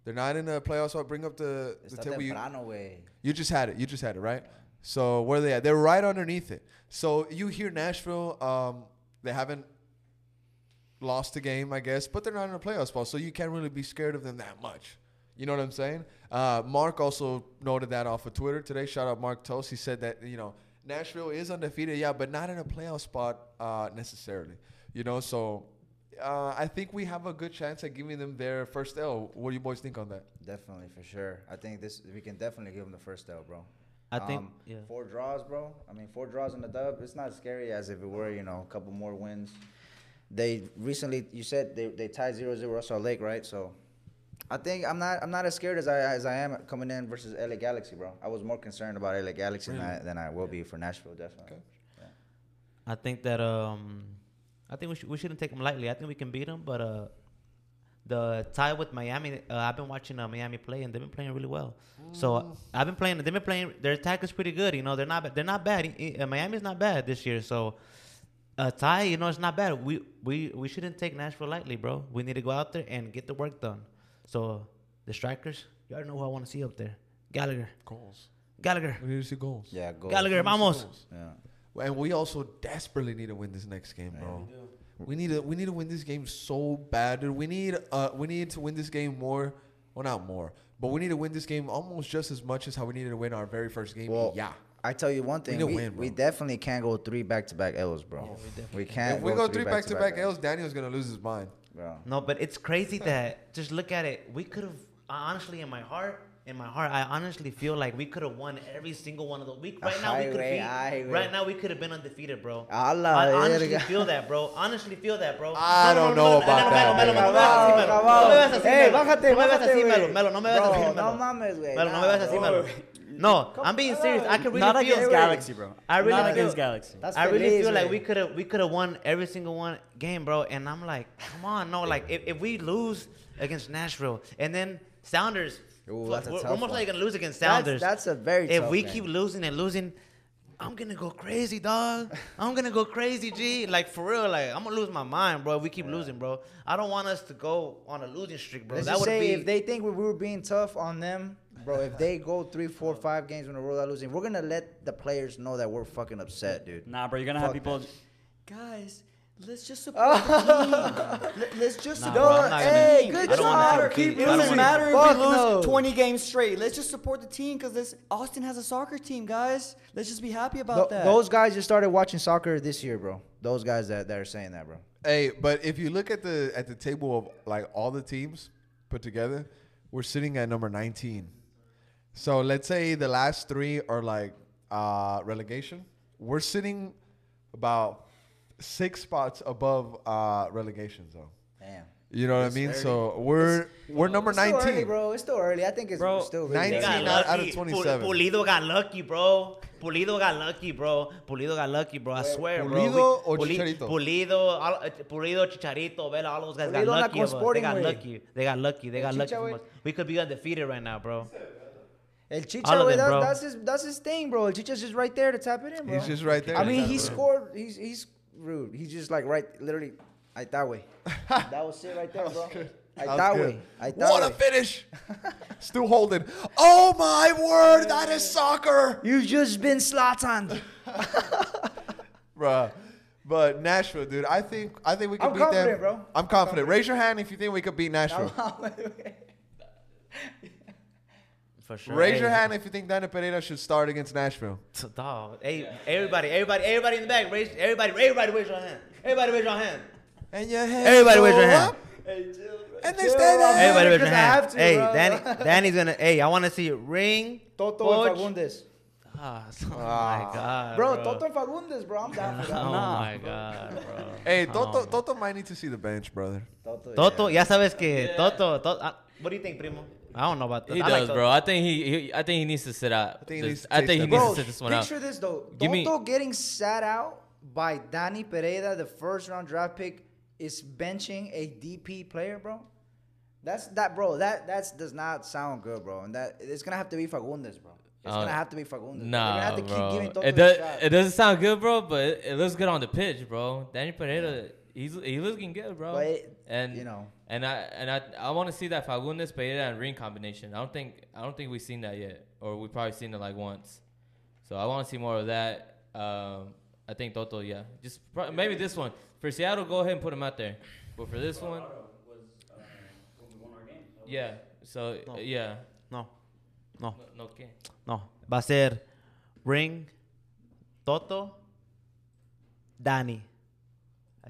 They're not in a playoff spot. Bring up the, the table. You, temprano, you just had it. You just had it, right? So where are they at? They're right underneath it. So you hear Nashville. Um, they haven't lost a game, I guess, but they're not in a playoff spot, so you can't really be scared of them that much. You know what I'm saying? Uh, Mark also noted that off of Twitter today. Shout out Mark Toast. He said that you know Nashville is undefeated, yeah, but not in a playoff spot uh, necessarily. You know, so uh, I think we have a good chance at giving them their first L. What do you boys think on that? Definitely, for sure. I think this we can definitely give them the first L, bro. I think- Um, yeah. Four draws, bro. I mean, four draws in the dub. It's not as scary as if it were, you know, a couple more wins. They recently, you said they, they tied 0-0 Russell Lake, right? So, I think I'm not I'm not as scared as I as I am coming in versus LA Galaxy, bro. I was more concerned about LA Galaxy than, I, than I will be for Nashville, definitely. Okay. I think that um, I think we, sh- we shouldn't take them lightly. I think we can beat them, but uh, the tie with Miami, uh, I've been watching uh, Miami play, and they've been playing really well. So uh, I've been playing. They've been playing. Their attack is pretty good. You know, they're not. ba- They're not bad. I- I- uh, Miami's not bad this year. So a tie, you know, it's not bad. We we we shouldn't take Nashville lightly, bro. We need to go out there and get the work done. So the strikers, you already know who I want to see up there. Gallagher, Goals. Gallagher, We need to see goals. Yeah, go. Gallagher, vamos. Yeah. And we also desperately need to win this next game, bro. We need to we need to win this game so bad, dude. We need uh we need to win this game more, well not more, but we need to win this game almost just as much as how we needed to win our very first game. Well, yeah. I tell you one thing, need to we, win, we definitely can't go three back to back L's, bro. we, can't. If we go three back to back L's, Daniel's gonna lose his mind. Bro. No, but it's crazy that just look at it. We could have honestly, in my heart, in my heart, I honestly feel like we could have won every single one of those. We right now we could Ay, have right now we could have been undefeated, bro. A la I honestly feel that, bro. Honestly feel that, bro. I don't know about that, Melo, Melo, no me veas así, Melo. No me veas así, Ey, Melo. No me veas bájate, así. Melo. Melo, no me veas Bro, así, no Melo. mames, güey. Melo, no me Nah, veas así. Melo. No, I'm being serious. I can really Not feel against Galaxy, bro. I really Not against Galaxy. That's I really feel like we could have we could have won every single one game, bro. And I'm like, come on, no, like if, if we lose against Nashville and then Sounders, Ooh, fuck, that's we're, tough we're most one. likely gonna lose against That's- Sounders. that's a very If tough we game. keep losing and losing, I'm gonna go crazy, dog. I'm gonna go crazy, G. Like for real, like I'm gonna lose my mind, bro. If we keep losing, bro. I don't want us to go on a losing streak, bro. Let's that would say be if they think we were being tough on them, bro. If they go three, four, five games in a row without losing, we're gonna let the players know that we're fucking upset, dude. Nah, bro, you're gonna have people. that. Guys, let's just support the team. Let- Let's just Nah, support bro, the I'm not team. gonna- Hey, good I don't wanna job. compete. It I don't doesn't wanna- matter if Fuck we lose no. 20 games straight. Let's just support the team because this Austin has a soccer team, guys. Let's just be happy about Th- that. those guys just started watching soccer this year, bro. Those guys that, that are saying that, bro. Hey, but if you look at the at the table of like all the teams put together, we're sitting at number 19. So let's say the last three are like uh, relegation. We're sitting about six spots above uh, relegation zone. Damn. You know what I mean? early. So we're we're number It's still 19. early, bro. It's still early. I think it's Bro, still really 19 They got out- out of lucky. 27. Pulido got lucky, bro. Pulido got lucky, bro. Pulido got lucky, bro. I swear, bro. Pulido or Puli- Chicharito? Pulido, all, uh, Pulido, Chicharito, Vela, all those guys got Pulido not lucky. con bro. They Sporting, got lucky. They got lucky. They got lucky. Chicha, from güey. us. We could be undefeated right now, bro. El Chicha, All them, that, that's his that's his thing, bro. El Chicha's just right there to tap it in, bro. He's just right there. I mean, he scored. He's he's rude. He's just like right, literally, I that way. that was it right there, bro. I That that way. I that What a way. finish! Still holding. Oh my word, that is soccer, You've just been Slatan. bruh. But Nashville, dude, I think I think we can I'm beat them. confident, bro. I'm confident. Raise your hand if you think we could beat Nashville. For sure. Raise Hey, your hand if you think Daniel Pereira should start against Nashville. Dog. Hey, everybody, everybody, everybody in the back. Raise, everybody, everybody, raise your hand. Everybody, raise your hand. And your head Everybody raise your hand. up, and they Chill, stay there. Everybody, raise your hand. to, hey, bro. Danny, Danny's gonna. Hey, I want to see ring. Toto Poch. Fagundes. Ah, oh my god, Bro, bro. Toto Fagundes, bro. I'm down for that. Oh Nah, my god, bro. Hey, Toto, Oh. Toto might need to see the bench, brother. Toto, Toto, yeah. ya sabes que Toto, Toto ah, what do you think, primo? I don't know about that. He I does, Toto. bro. I think he, he I think he needs to sit out. I think he This- needs to I think he needs Bro, to sit this one out. picture this though. Give me- getting sat out by Danny Pereira, the first round draft pick, is benching a DP player, bro. That's that, bro. That that does not sound good, bro. And that it's gonna have to be Fagundes, bro. It's Uh, gonna have to be Fagundes. They're Nah, gonna have to bro. keep giving it, does, shot. it doesn't sound good, bro, but it, it looks good on the pitch, bro. Danny Pereira, he's he looking good, bro. But it- and you know. and I and I I want to see that Fagundes Pereira and Ring combination. I don't think I don't think we've seen that yet, or we've probably seen it like once. So I want to see more of that. Um, I think Toto, yeah, just pro- maybe this one for Seattle. Go ahead and put him out there, but for this one, yeah. So No. uh, yeah, No, no, no, no que. no. Va a ser ring, Toto, Danny.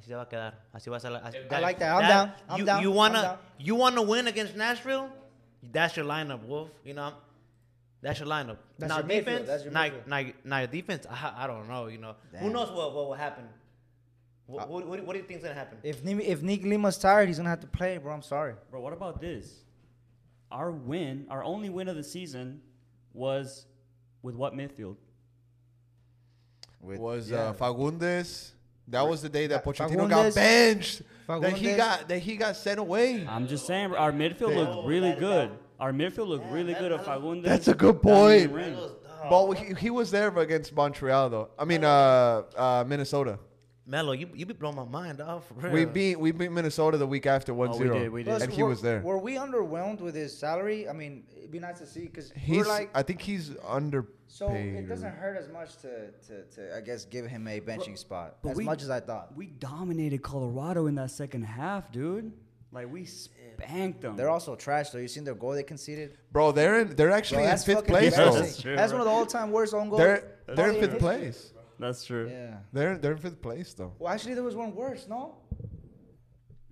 Así se va a quedar. Así va a ser. la- así- I like that. I'm down. I'm you, down. You I'm wanna down. you wanna win against Nashville? That's your lineup, Wolf. You know, that's your lineup. That's now your midfield. defense, That's your now, midfield. now, now your defense. I, I don't know. You know, who knows what what will happen? Uh, What, what, what, what do you think's gonna happen? If if Nick Lima's tired, he's gonna have to play, bro. I'm sorry. Bro, what about this? Our win, our only win of the season, was with what midfield? With- was yeah. uh, Fagundes. That was the day that Fa- Pochettino got Fagundes- benched. That he Fagundes- got that he got sent away. I'm just saying, our midfield looked really good. Our midfield looked really good at Fagundes. That's a good Danny, and point. Ring. But he, he was there against Montreal though. I mean, uh, uh, Minnesota. Melo, you you be blowing my mind off. For. We beat we beat Minnesota the week after 1-0. Oh, we did, we did. Plus, and he was there. Were we underwhelmed with his salary? I mean, it'd be nice to see because He's we're like. I think he's underpaid. So it doesn't hurt as much to, to, to I guess give him a benching spot but as we- much as I thought. We dominated Colorado in that second half, dude. Like we spanked them. They're also trash though. You seen their goal they conceded? Bro, they're in they're Bro, actually in that's fifth place though. that's That's one of the all-time worst own goals. They're they're in fifth history. place. That's true. Yeah. They're they're in fifth place though. Well, actually, there was one worse. No.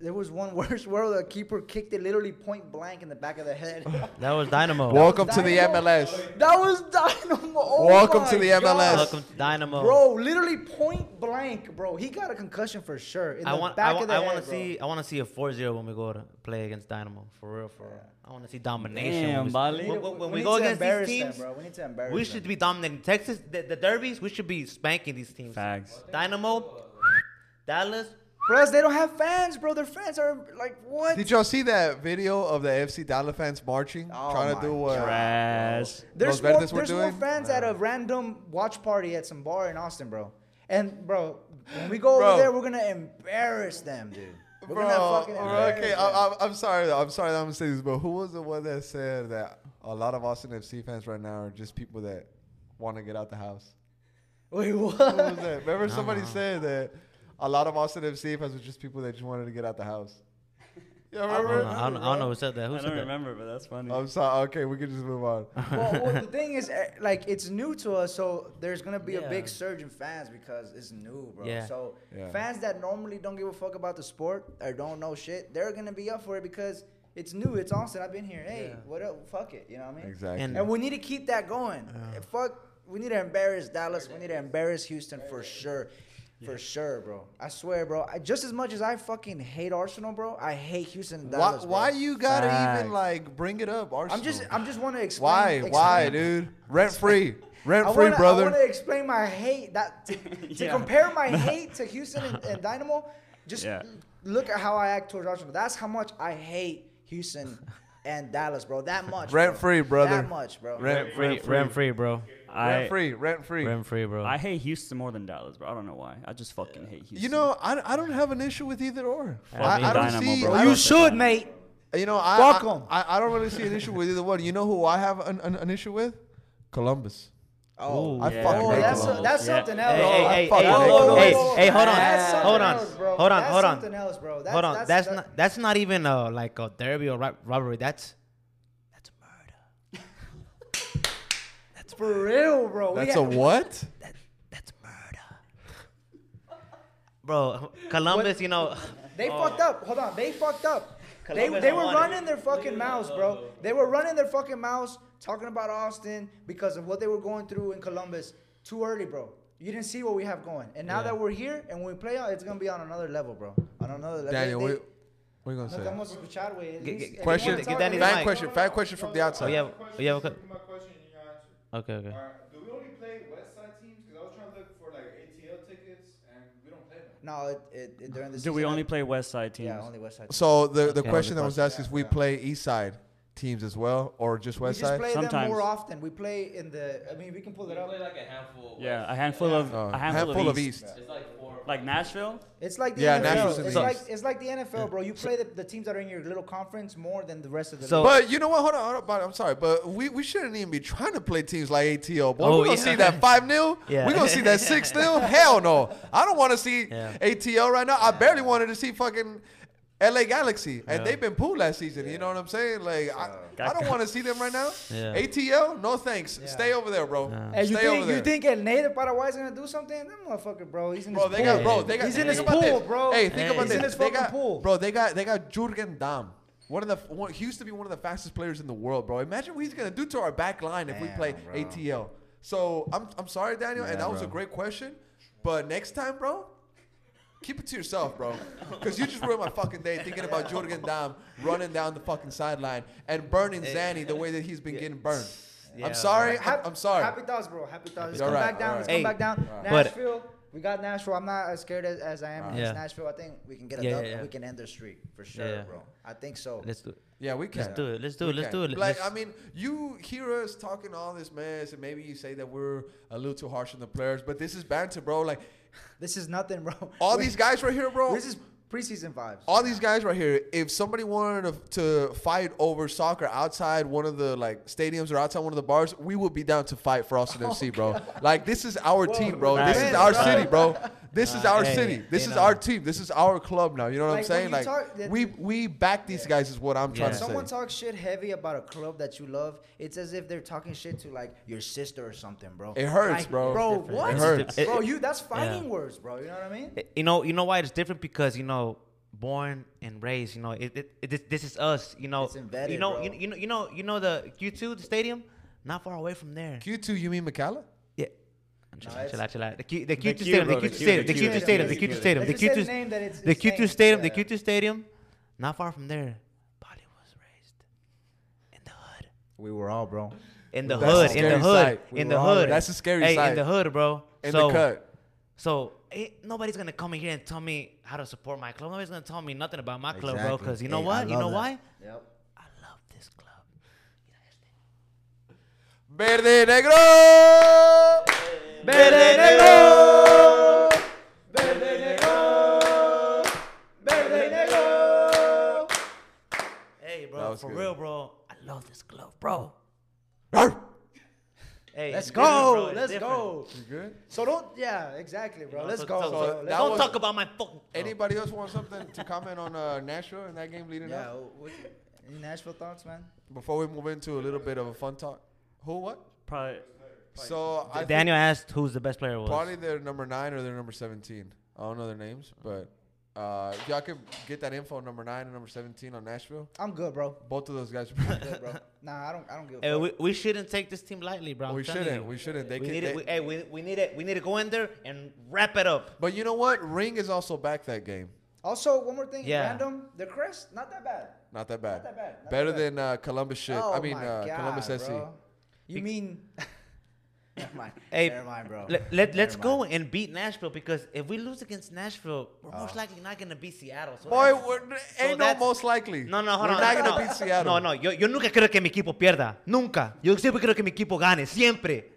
There was one worse where the keeper kicked it literally point blank in the back of the head. That was Dynamo. Welcome to the MLS. that was Dynamo. Oh Welcome to the God. MLS. Welcome to Dynamo. Bro, literally point blank, bro. He got a concussion for sure. In I the want back I of want the I head, want to bro. see I want to see a 4-0 when we go to play against Dynamo. For real, for real. I want to see domination. Damn, when we, Bali. When, when- when we we go against these embarrass teams, them, bro. We need to embarrass we them. should be dominating Texas. The, the derbies, we should be spanking these teams. Facts. Dynamo, Dallas. Plus, they don't have fans, bro. Their fans are like what? Did y'all see that video of the FC Dallas fans marching, Oh trying to do what? Trash. There's Los more, Verdes were there's more doing? fans at a random watch party at some bar in Austin, bro. And bro, when we go Bro. over there, we're gonna embarrass them, dude. We're Bro, gonna fucking okay. I, I, I'm sorry. though. I'm sorry that I'm gonna say this, but who was the one that said that a lot of Austin FC fans right now are just people that want to get out the house? Wait, what? Who was that? Remember somebody said that a lot of Austin FC fans were just people that just wanted to get out the house. Yeah, I don't, know, I, don't, I don't know who said that. Who I said don't that? remember, but that's funny. I'm sorry. Okay, we can just move on. well, well, the thing is, eh, like, it's new to us, so there's gonna be a big surge in fans because it's new, bro. Yeah. So Yeah. fans that normally don't give a fuck about the sport or don't know shit, they're gonna be up for it because it's new. It's Austin. I've been here. Hey, Yeah. what up? Fuck it. You know what I mean? Exactly. And- And we need to keep that going. Yeah. Fuck, we need to embarrass Dallas. We need to embarrass Houston for sure. For sure, bro. I swear, bro. I, just as much as I fucking hate Arsenal, bro, I hate Houston and why, Dallas. bro. why you gotta Facts. even like bring it up, Arsenal? I'm just, I'm just want to explain. why, explain, why, dude? Rent free, rent free, wanna, I brother. want to explain my hate that to, to Yeah. compare my hate to Houston and, and Dynamo. Just Yeah. look at how I act towards Arsenal. That's how much I hate Houston and Dallas, bro. That much. Rent bro. free, brother. That much, bro. Rent, Free, rent free, rent free, bro. I, rent free, rent free. Rent free, bro. I hate Houston more than Dallas, bro. I don't know why. I just fucking hate Houston. You know, I, I don't have an issue with either or. Fuck I, me, I don't Dynamo, see. bro. I you don't- should, mate. You know, I, Fuck I, 'em. I, I don't really see an issue with either one. You know who I have an, an, an issue with? Columbus. Oh, Ooh. I Yeah. fucking oh, hate that's Columbus. that's Yeah. something Hey, else. hey, bro. hey, hey, hate hey, hey, hold on, That's hold on, else, hold on, That's hold on. something else, bro. That's, Hold on, That's, that's that- not that's not even uh, like a derby or ri- robbery. That's that's that's for real, bro. We That's a had- what? That that's murder. Bro, Columbus, you know, They oh. fucked up. Hold on, they fucked up. They, Columbus they were want it. running their fucking mouths, bro. They were running their fucking mouths talking about Austin because of what they were going through in Columbus too early, bro. You didn't see what we have going, and now Yeah. that we're here and we play out, it's gonna be on another level, bro. On another level. Daniel, They- what, what are you gonna te vamos say? a escuchar, güey. At Get- least- get- if you Question, wanna talk, Danny güey. the fan mic. question, fan question from the oh outside. yeah, oh, yeah, okay, My question, you answer. Okay, okay. Alright, do we only play West Side teams? Because I was trying to look for like ATL tickets, and we don't play them. No, it, it, it, during the Do we only play West Side teams? Yeah, only West Side. So the, the Okay. question that was asked is, we play East Side teams as well, or just we West just Side? play them Sometimes. more often. We play in the. I mean, we can pull it up. like a handful. Yeah, a handful of Oh, a handful, of, East. East. It's like four. Like Nashville. It's like the Yeah, NFL. Nationals in It's the like it's like the NFL, bro. You play the, the teams that are in your little conference more than the rest of the. So- league. But you know what? Hold on, hold on. But I'm sorry, but we, we shouldn't even be trying to play teams like ATL. Boy, Oh, we're gonna yeah. see that five 0 Yeah. We're gonna see that six 0 Hell no. I don't want to see Yeah. ATL right now. I barely wanted to see fucking LA Galaxy, and Yeah. they've been poor last season. You know what I'm saying? Like I, I don't want to see them right now. Yeah. ATL, no thanks. Yeah. Stay over there, bro. Yeah. Hey, you Stay over think there. you think El Ney de Paraguay is gonna do something? That motherfucker, bro. He's in Bro, his they pool. got bro. They got. He's in his pool, this. bro. Hey, think Hey. about He's this. in his they fucking got, pool. Bro, they got they got Jurgen Damm. One of the one, he used to be one of the fastest players in the world, bro. Imagine what he's gonna do to our back line if we play bro. ATL. So I'm I'm sorry, Daniel, and Yeah, that was a great question. But next time, bro, keep it to yourself, bro. Because you just ruined my fucking day thinking about Jurgen Damm running down the fucking sideline and burning Zanny the way that he's been getting burned. Yeah, I'm sorry. I'm, I'm sorry. Happy thoughts, bro. Happy thoughts. Let's come right, back down. all Let's right. come back down. But- Nashville. We got Nashville. I'm not as scared as, as I am Alright. against Yeah. Nashville. I think we can get a Yeah, dub. yeah, yeah. We can end their streak for sure, Yeah. bro. I think so. Let's do, it. Yeah, we can. let's do it. Let's do it. Let's do it. Like, Let's- I mean, you hear us talking all this mess, and maybe you say that we're a little too harsh on the players, but this is banter, bro. Like, This is nothing, bro. All Wait, these guys right here, bro. This is preseason vibes. all these guys right here, if somebody wanted to, to fight over soccer outside one of the like stadiums or outside one of the bars, we would be down to fight for Austin oh FC, bro. Like this is our team, bro. This is our city, bro. This is our Hey, city. This is know. our team. This is our club now. You know what I'm saying? Like talk- that- we we back these guys is what I'm trying to Someone say. Someone talks shit heavy about a club that you love. It's as if they're talking shit to like your sister or something, bro. It hurts, Like, bro. Bro, what? It hurts. bro. You that's fighting yeah. words, bro. You know what I mean? Eh, You know, you know why it's different because you know, born and raised. You know, it, it, it this, this is us. You know, It's embedded, you know, bro. you, you know, you know, you know the Q two, the stadium, not far away from there. Q2, you mean McKalla? Yeah. Chill out, chill out, chill out. The Q, the Q2 stadium, the bro, the Q2 stadium, the the Q, Q2 stadium, Q, the Q2 the stadium, the Let's Q2 the name that it's- the it's Q2 named. stadium, the Yeah. Q2 stadium, not far from there. Polly was raised in the hood. We were all, bro. In the hood, in the hood, in the hood. That's a scary hey, sight. in the hood, bro. In so, the cut. So ain't, nobody's gonna come in here and tell me how to support my club. Nobody's gonna tell me nothing about my club, bro. Because you know Hey, what? You know that. why? Yep. I love this club. Verde negro. Verde negro. Verde negro. Verde negro. Hey, bro, for good. real, bro. I love this club, bro. Hey, Let's go. bro. Let's different. go. You good? So don't. Yeah, exactly, bro. You know, Let's so- go. so- so Let's don't was- talk about my fucking. bro. Anybody else want something to comment on uh, Nashville in that game leading Yeah. up? what- Any Nashville thoughts, man? Before we move into a little bit of a fun talk. Who what? Probably. So I Daniel asked who's the best player was. probably they're number nine or they're number seventeen. I don't know their names, but uh, y'all could get that info, number nine and number seventeen on Nashville. I'm good, bro. Both of those guys. are pretty good, bro. Nah, I don't. I don't give a Hey, fuck. we, we shouldn't take this team lightly, bro. I'm we telling shouldn't. you. We shouldn't. They we can. need they- it. We, hey, we, we need it. We need to go in there and wrap it up. but you know what? Ring is also back that game. Also, one more thing. Yeah. Random. The crest, not that bad. Not that bad. Not that bad. Not Better that bad. than uh, Columbus shit. Oh I mean, my uh, God, Columbus SC. bro. You mean? Never mind. Hey, Never mind, bro. Let, let, let's Never go and beat Nashville because if we lose against Nashville, we're Oh. most likely not going to beat Seattle. So Boy, we're, ain't no most likely. No, no, hold we're on. not gonna no, beat Seattle. No, no, yo, yo nunca creo que mi equipo pierda. Nunca. Yo siempre creo que mi equipo gane. Siempre.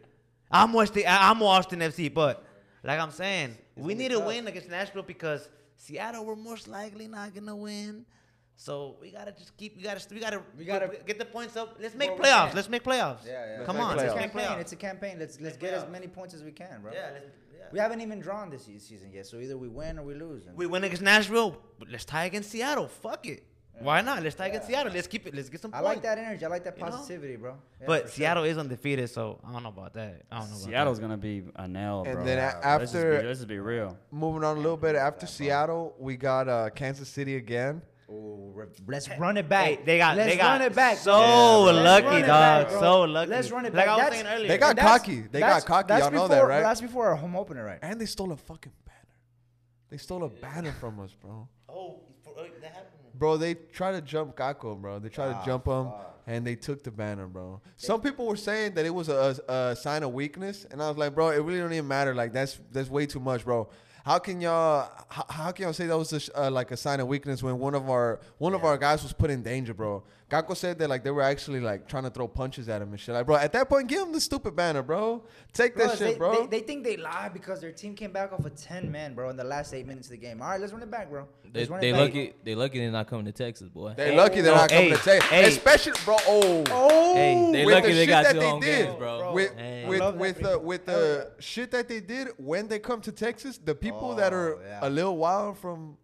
Amo, este, amo Austin FC, but like I'm saying, we need to win against Nashville because Seattle we're most likely not gonna win. So we gotta just keep. We gotta. We gotta. We gotta- get the points up. Let's make playoffs. Let's make playoffs. Yeah, yeah. Come on. make Let's It's a make campaign. playoffs. It's a campaign. Let's let's get as many points as we can, bro. yeah, let's, yeah. We haven't even drawn this season yet, so either we win or we lose. We win against Nashville. but Let's tie against Seattle. Fuck it. Why not? Let's tie against Seattle. Let's keep it. Let's get some I points. like that energy. I like that You know? positivity, bro. Yeah, but for sure. Seattle is undefeated, so I don't know about that. I don't know about Seattle's that. gonna be a nail, And bro. then a- Let's just after- be, let's just be real. Moving on a little bit after Seattle, we got uh, Kansas City again. Ooh, let's run it back. Hey, they got let's they got run it back. so bro. Let's lucky, dog. back, so lucky. Let's run it back. Like. I was That's- saying earlier. They got that's- cocky. They that's- got cocky. That's Y'all know that, right? That's before our home opener, right? And they stole a fucking banner. They stole a banner from us, bro. Oh, uh, that happened. Bro, they tried to jump Kako, bro. They tried Ah, to jump him, fuck. and they took the banner, bro. Some people were saying that it was a, a sign of weakness, and I was like, bro, it really don't even matter. Like that's that's way too much, bro. How can y'all how, how can y'all say that was a, sh- uh, like a sign of weakness when one of our one of our guys was put in danger, bro? Kako said that like they were actually like trying to throw punches at him and shit. Like, bro, at that point, give him the stupid banner, bro. Take that Plus, shit, they, bro. They, they think they lied because their team came back off a 10 man, bro, in the last eight minutes of the game. All right, let's run it back, bro. They, Let's run they it back. lucky. They lucky they're not coming to Texas, boy. They Hey, lucky they're no, not coming hey, to Texas, hey. especially, bro. Oh, Oh, Hey, They with lucky the they shit got that two they home did, games, bro. with Hey. with I with for the you. with the shit that they did when they come to Texas, the people that are Oh, yeah. a little wild from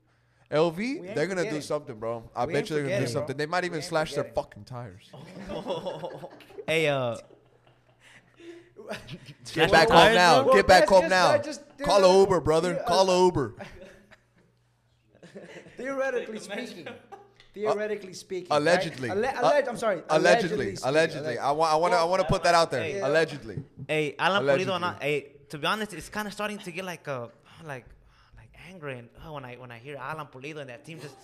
LV, ain't they're gonna do forgetting. something, bro. I We bet you they're gonna do forgetting, bro. something. They might even ain't slash their forgetting. fucking tires. Hey, uh, Get back home tires, now. bro? Get back home that's now. just- Call a Uber, brother. Yeah, Call a Uber. theoretically speaking. Theoretically speaking. right? Uh, Allegedly. Alle- Uh, alleg- I'm sorry. Allegedly, speaking. allegedly. Alleg- I want, I want to, I want to put that out there. Hey. Allegedly. hey, Alan Allegedly. Pulido. Not, hey, to be honest, it's kind of starting to get like a like like angry and oh, when I when I hear Alan Pulido and that team just.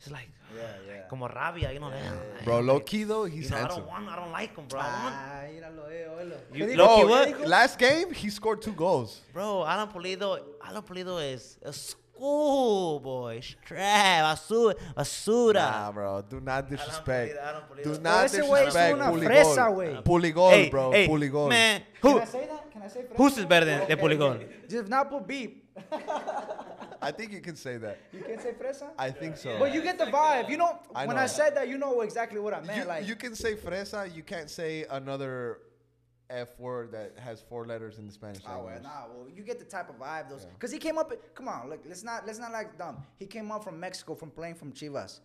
It's like, Yeah, yeah. como rabia, you know, like, Bro, like, low key though, you he's know, I don't want, I don't like him, bro. I Ah, míralo, eh, oílo. You- ¿Qué dijo? Loki, Bro, what? Last game he scored two goals. Bro, Alan Pulido, Alan Pulido is a schoolboy, strap, basura, basura. Nah, bro, do not disrespect. Pulido, Alan Pulido. Do not ese disrespect Puligol. Puligol, hey, bro. hey, Puligol. man, Can who, I say that? Can I say who's fresa? is better than, than Okay, Puligol? Just not put beep. I think you can say that. You can't say fresa. I think so. But you get the vibe. You know, I when know. I said that, you know exactly what I meant. you, like, you can say fresa. You can't say another F word that has four letters in the Spanish Oh, language. nah, well, you get the type of vibe those. Yeah. Cause he came up. Come on, look, let's not let's not like dumb. He came up from Mexico from playing from Chivas.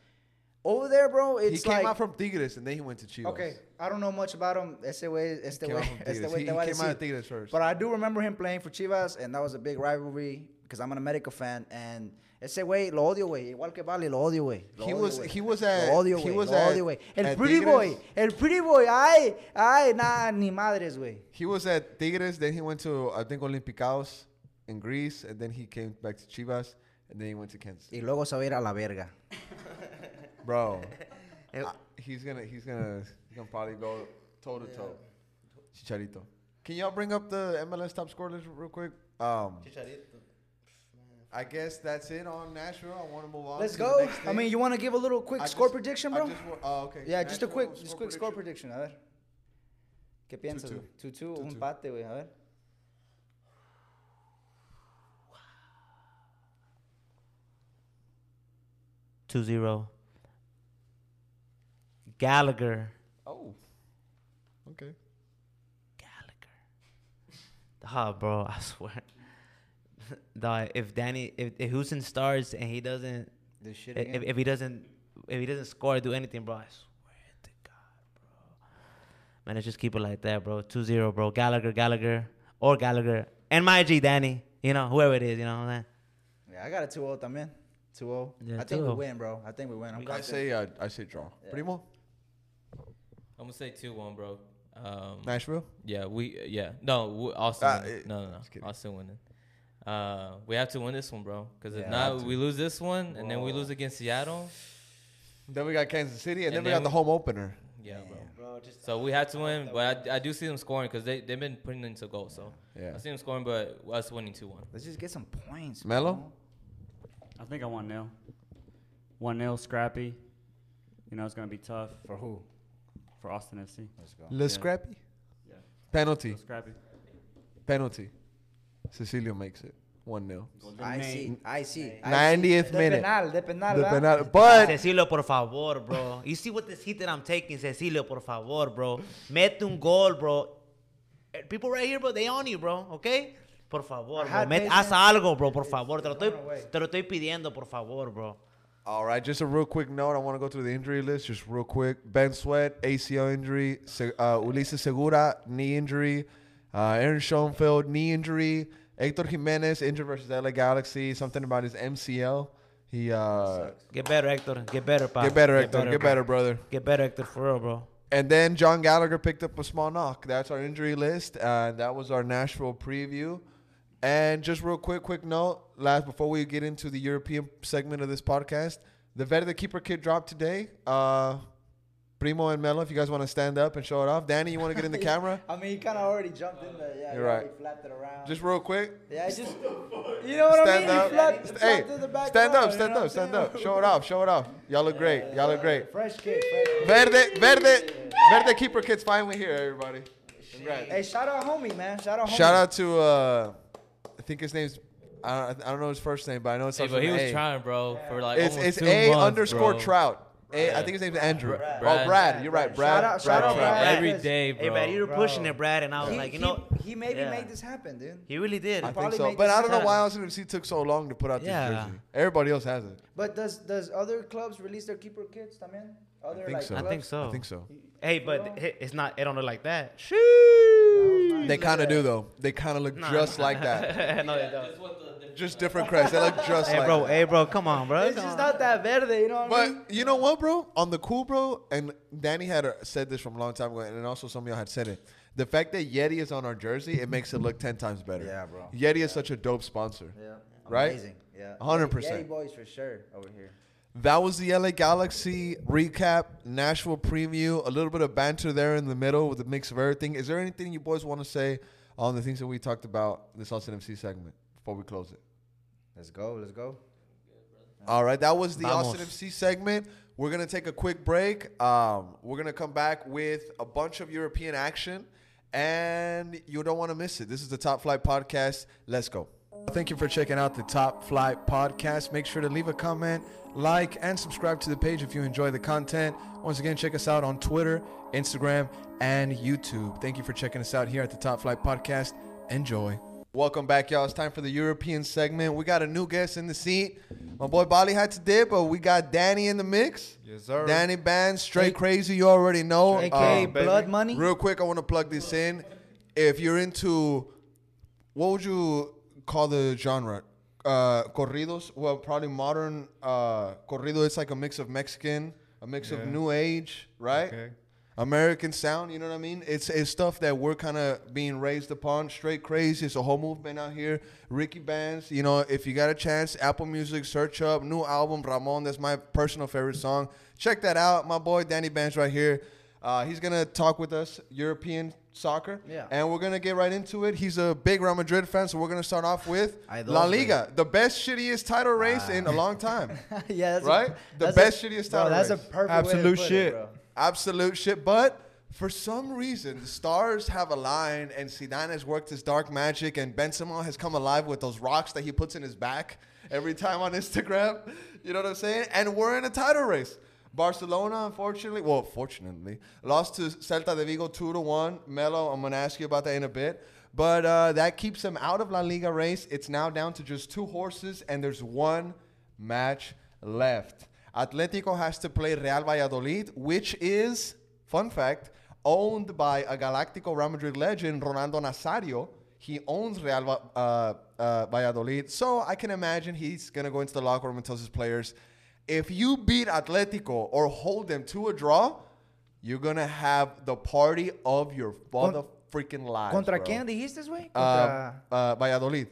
Over there, bro, He came like out from Tigres and then he went to Chivas. okay. I don't know much about him. Ese way, este Came way, from este way He, te he voy a came out of. Tigres first. But I do remember him playing for Chivas, and that was a big rivalry because I'm an America fan. And ese güey lo odio, güey. Igual que Vale, lo odio, güey. Lo He was- he was at- Lo odio, he was Lo at- odio, güey. El at pretty Tigres. boy. El pretty boy. Ay, ay, nah, ni madres, güey. He was at Tigres, then he went to I think Olympiacos in Greece, and then he came back to Chivas, and then he went to Kansas. City. Y luego se va a ir a la verga. Bro, I- he's gonna he's gonna he's gonna probably go toe to toe. Chicharito. Can y'all bring up the MLS top score list real quick? Um, I guess that's it on Nashville. I want to move on. Let's to the go. next I mean, you want to give a little quick I score just- prediction, I bro? just wa- oh, okay. yeah, just a quick, just score quick score prediction. prediction. A ver. ¿Qué piensas, 2-2. güey? 2-2, un 2-2. empate, güey. A ver. Two zero. Gallagher. Oh, okay. Gallagher. Ah, bro, I swear. Dog, if Danny, if, if Houston starts and he doesn't, This shit if, again. if he doesn't, if he doesn't score or do anything, bro, I swear to God, bro. Man, let's just keep it like that, bro. 2-0, bro. Gallagher, Gallagher, or Gallagher, and my G, Danny. You know, whoever it is, you know what I'm saying? yeah, I got a 2-0 también. 2-0. Yeah, I think we 2-0. win, bro. I think we win. I'm I confident. say uh, I say draw. Yeah. Primo, I'm gonna say two one, bro. Um, Nashville. Yeah, we yeah no we, Austin. Ah, winning. no, no, no. Austin winning. Uh, we have to win this one, bro. Because if Yeah, not, we lose this one, and then we lose against Seattle. Then we got Kansas City, and, And then we then got the home opener. Yeah, bro. Bro, just So we had to win, but I, I do see them scoring because they they've been putting into goals. So Yeah. I see them scoring, but us winning two one. Let's just get some points. Melo? I think I one 0 One 0 scrappy. You know it's gonna be tough For who? For Austin FC. Let's go. Le Yeah. Scrappy. Yeah. Penalty. So scrappy. Penalty. Cecilio makes it. 1 0. I see. I see. 90th de minute. Penal, de penal, The ¿verdad? penal- But Cecilio, por favor, bro. You see what this heat that I'm taking, Cecilio, por favor, bro. Mete un gol, bro. Eh, People right here, bro, they on you, bro, okay? Por favor, bro. Met, haz algo, bro, por favor. Te lo, estoy, te lo estoy pidiendo, por favor, bro. All right, just a real quick note. I want to go through the injury list just real quick. Ben Sweat, ACL injury. Uh, Ulises Segura, knee injury. Uh, Aaron Schoenfeld, knee injury. Hector Jimenez, injured versus LA Galaxy. Something about his MCL. He uh, Get better, Hector. Get better, pa. get better, Hector. Get better, brother. Get better, Hector, for real, bro. And then Jon Gallagher picked up a small knock. That's our injury list, and that was our Nashville preview. And just real quick, quick note, last before we get into the European segment of this podcast, the Verde Keeper kit dropped today. Uh, Primo and Melo, if you guys want to stand up and show it off. Danny, you want to get in the camera? I mean, he kind of already jumped in there. Yeah, You're he right. already flapped it around. Just real quick. yeah, it's just. You know what Stand I mean? up. He flapped, St- hey, in the stand up, you stand know up, stand up. Show it off, show it off. Y'all look great. Y'all look great. Fresh kid, fresh. Verde, Verde, Verde Keeper kit's finally here, everybody. Congrats. Hey, shout out homie, man. Shout out homie. Shout out to uh, I think his name's I don't, I don't know his first name, but I know it's Hey, something. but he was A. trying, bro, for like It's almost it's two A months, underscore bro. Trout. A, I Yeah. think his name's Andrew. Brad. Oh, Brad. Brad. You're right, Brad. Shout out- shout out Trout. Brad. Every Yes. day, bro. Hey, man, you were Bro. pushing it, Brad, and I was He, like, you he- know, he maybe made yeah. make this happen, dude. he really did. I think so, but I don't know why Austin FC took so long to put out Yeah. this jersey. Everybody else has it. But does does other clubs release their keeper kits también? Other think like so. I think so. I think so. Hey, but it's not. It don't look like that. They kind of do though. They kind of look Nah, just nah. like that. no, they don't. Just different crests. They look just Hey, like. bro. that. Hey, bro. Come on, bro. It's Come just on. not that verde, you know what I mean? But you know what, bro? On the cool, bro, and Danny had uh, said this from a long time ago, and also some of y'all had said it. The fact that Yeti is on our jersey, it makes it look ten times better. Yeah, bro. Yeti is such a dope sponsor. Yeah. Right? Amazing. Yeah. 100%. Yeti boys for sure over here. That was the LA Galaxy recap, Nashville preview, a little bit of banter there in the middle with a mix of everything. Is there anything you boys want to say on the things that we talked about this Austin MC segment before we close it? Let's go. Let's go. All right, that was the Vamos. Austin FC segment. We're gonna take a quick break. Um, we're gonna come back with a bunch of European action, and you don't want to miss it. This is the Top Flight Podcast. Let's go. Thank you for checking out the Top Flight podcast. Make sure to leave a comment, like, and subscribe to the page if you enjoy the content. Once again, check us out on Twitter, Instagram, and YouTube. Thank you for checking us out here at the Top Flight podcast. Enjoy. Welcome back, y'all. It's time for the European segment. We got a new guest in the seat. My boy Bali had to dip, but we got Danny in the mix. Yes, sir. Danny Band, straight crazy. You already know. AKA Um, baby. Blood Money. Real quick, I want to plug this in. If you're into, what would you call the genre? Uh, corridos. Well, probably modern uh, corrido. It's like a mix of Mexican, a mix of new age, right? Okay. American sound. You know what I mean? It's it's stuff that we're kind of being raised upon. Straight crazy. It's a whole movement out here. Ricky bands. You know, if you got a chance, Apple Music, search up new album Ramon. That's my personal favorite song. Check that out. My boy Danny Bands right here. Uh, he's gonna talk with us European soccer. Yeah. And we're gonna get right into it. He's a big Real Madrid fan, so we're gonna start off with La dos, Liga, the best shittiest title race Ah. in a long time. yeah, that's Right? A, The that's best a, shittiest bro, title That's a race. perfect way Absolute to put shit. It, bro. absolute shit. But for some reason, the stars have aligned, and Zidane has worked his dark magic, and Benzema has come alive with those rocks that he puts in his back every time on Instagram. You know what I'm saying? And we're in a title race. Barcelona, unfortunately, well, fortunately, lost to Celta de Vigo two to one. Melo, I'm gonna ask you about that in a bit. But uh, that keeps them out of La Liga race. It's now down to just two horses, and there's one match left. Atletico has to play Real Valladolid, which is, fun fact, owned by a Galactico Real Madrid legend, Ronaldo Nazario. He owns Real uh, uh, Valladolid. So I can imagine he's going to go into the locker room and tell his players, if you beat Atletico or hold them to a draw, you're going to have the party of your mother freaking lives. ¿Contra bro." quién dijiste, güey? Uh, Contra... uh, Valladolid.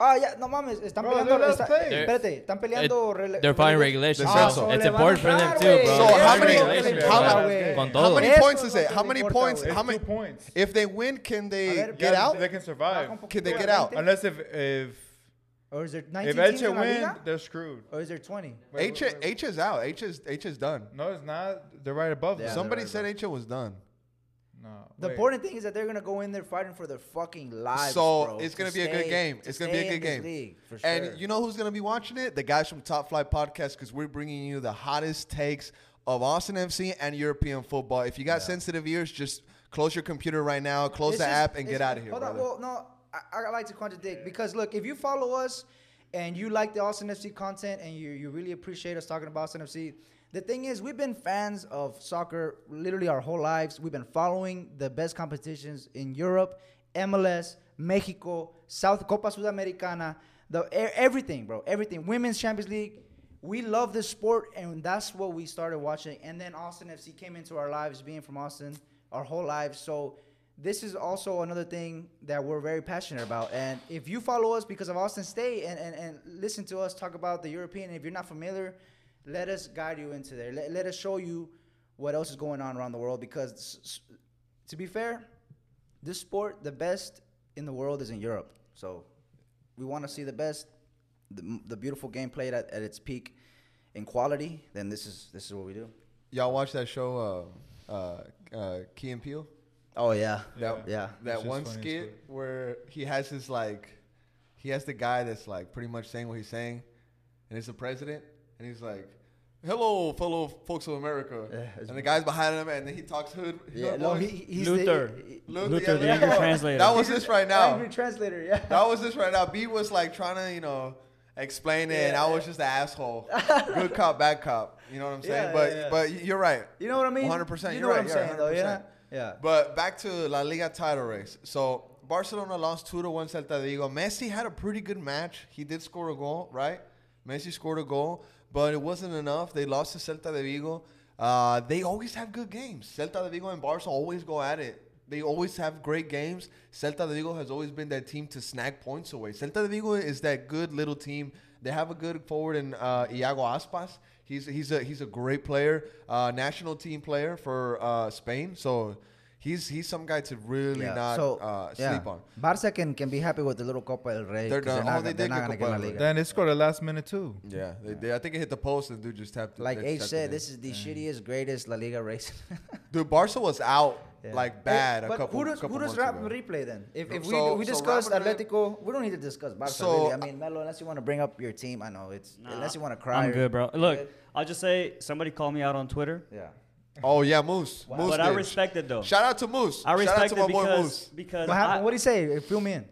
ah, ya, no mames, están Bro, peleando. they're last está- espérate, están peleando. It- they're fighting regulations. Ah, so so it's le van a important for them too, bro. So They're how many- how bro. many- How many points is it? How many points? How many? points. If they win, can they ver, get ya, out? They can survive. Can they get out? Unless if if Or is there 19 if teams Elche in La win, Liga? they're screwed. Or is there 20? H H is out. H is H is done. No, it's not. They're right above Yeah, them. Somebody right, said H was done. No. The wait. important thing is that they're gonna go in there fighting for their fucking lives. So, bro, it's gonna be a good stay- game. to It's gonna be a good game. league, for sure. And you know who's gonna be watching it? The guys from Top Flight Podcast because we're bringing you the hottest takes of Austin FC and European football. If you got sensitive ears, just close your computer right now, close It's the just- app, and get out of here, Hold brother. on. Well, no, I, I like to contradict because look, if you follow us and you like the Austin FC content and you, you really appreciate us talking about Austin FC, the thing is, we've been fans of soccer literally our whole lives. We've been following the best competitions in Europe, MLS, Mexico, South Copa Sudamericana, the everything, bro, everything. Women's Champions League. We love this sport, and that's what we started watching. And then Austin FC came into our lives, being from Austin, our whole lives. So this is also another thing that we're very passionate about. And if you follow us because of Austin State and, and, and listen to us talk about the European, if you're not familiar, let us guide you into there. Let, let us show you what else is going on around the world. Because to be fair, this sport, the best in the world is in Europe. So we want to see the best, the, the beautiful game played at, at its peak in quality. Then this is this is what we do. Y'all watch that show, uh, uh, uh, Key and Peele? Oh yeah, That, yeah. that one funny as skit fuck. where he has his like, he has the guy that's like pretty much saying what he's saying, and it's the president, and he's like, "Hello, fellow folks of America," Yeah, and the guy's behind him, and then he talks hood. Yeah, no, he, he's Luther. The, Luther, Luther, yeah, the yeah. English translator. That was this right now. Angry translator, yeah. That was this right now. B was like trying to, you know, explain it, and I was just an asshole. Good cop, bad cop. You know what I'm saying? Yeah, but yeah, yeah. but you're right. You know what I mean? 100%. You You're know right. what I'm yeah, saying, though, 100%. yeah? Yeah. But back to La Liga title race. So Barcelona lost two to one Celta de Vigo. Messi had a pretty good match. He did score a goal, right? Messi scored a goal, but it wasn't enough. They lost to Celta de Vigo. Uh, they always have good games. Celta de Vigo and Barca always go at it. They always have great games. Celta de Vigo has always been that team to snag points away. Celta de Vigo is that good little team. They have a good forward in uh, Iago Aspas. He's he's a he's a great player, uh, national team player for uh, Spain. So he's he's some guy to really yeah. not so, uh, yeah. sleep on. Barca can, can be happy with the little Copa del Rey. They're 'cause done. not Oh, they they're not get gonna Copa get La. Liga. Then they scored the last minute too. Yeah, they, they, I think it hit the post and dude just tapped. Like they H said, this is the shittiest, greatest La Liga race. dude. Barca was out Yeah. like bad Hey, a but couple. who does couple who does rap Real ago. Madrid play then? If, if So- we we so discuss Atletico, we don't need to discuss Barca So- really. I mean, Melo, unless you want to bring up your team, I know it's Nah, unless you want to cry. I'm good, bro. Look, Good. I'll just say somebody called me out on Twitter, Yeah. Oh yeah, Moose. Moose but I respect it though. Shout out to Moose. I Shout out respect to my it boy because Moose. because What happened? I, What did he say? Fill me in.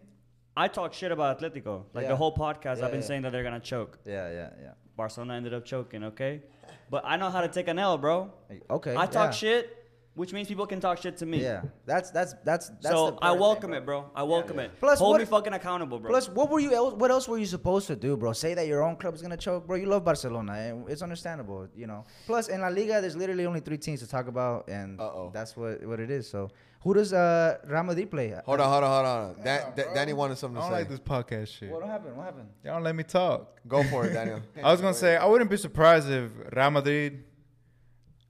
I talk shit about Atletico. Like Yeah. the whole podcast, Yeah, I've been yeah. saying that they're gonna choke. Yeah, yeah, yeah. Barcelona ended up choking, okay? But I know how to take an L, bro. Okay. I talk yeah. shit, which means people can talk shit to me. Yeah, that's that's that's that's. the so I welcome thing, it, bro. I welcome it. Plus, hold what- me fucking accountable, bro. Plus, what were you? el- What else were you supposed to do, bro? Say that your own club is gonna choke, bro. You love Barcelona, and it's understandable, you know. Plus, in La Liga, there's literally only three teams to talk about, and Uh-oh. that's what what it is. So, who does uh Real Madrid play? Hold on, hold on, hold on. Yeah, Dan, Dan- Danny wanted something I to don't say. like this podcast shit. What happened? What happened? Y'all don't let me talk. Go for it, Daniel. I was gonna say I wouldn't be surprised if Real Madrid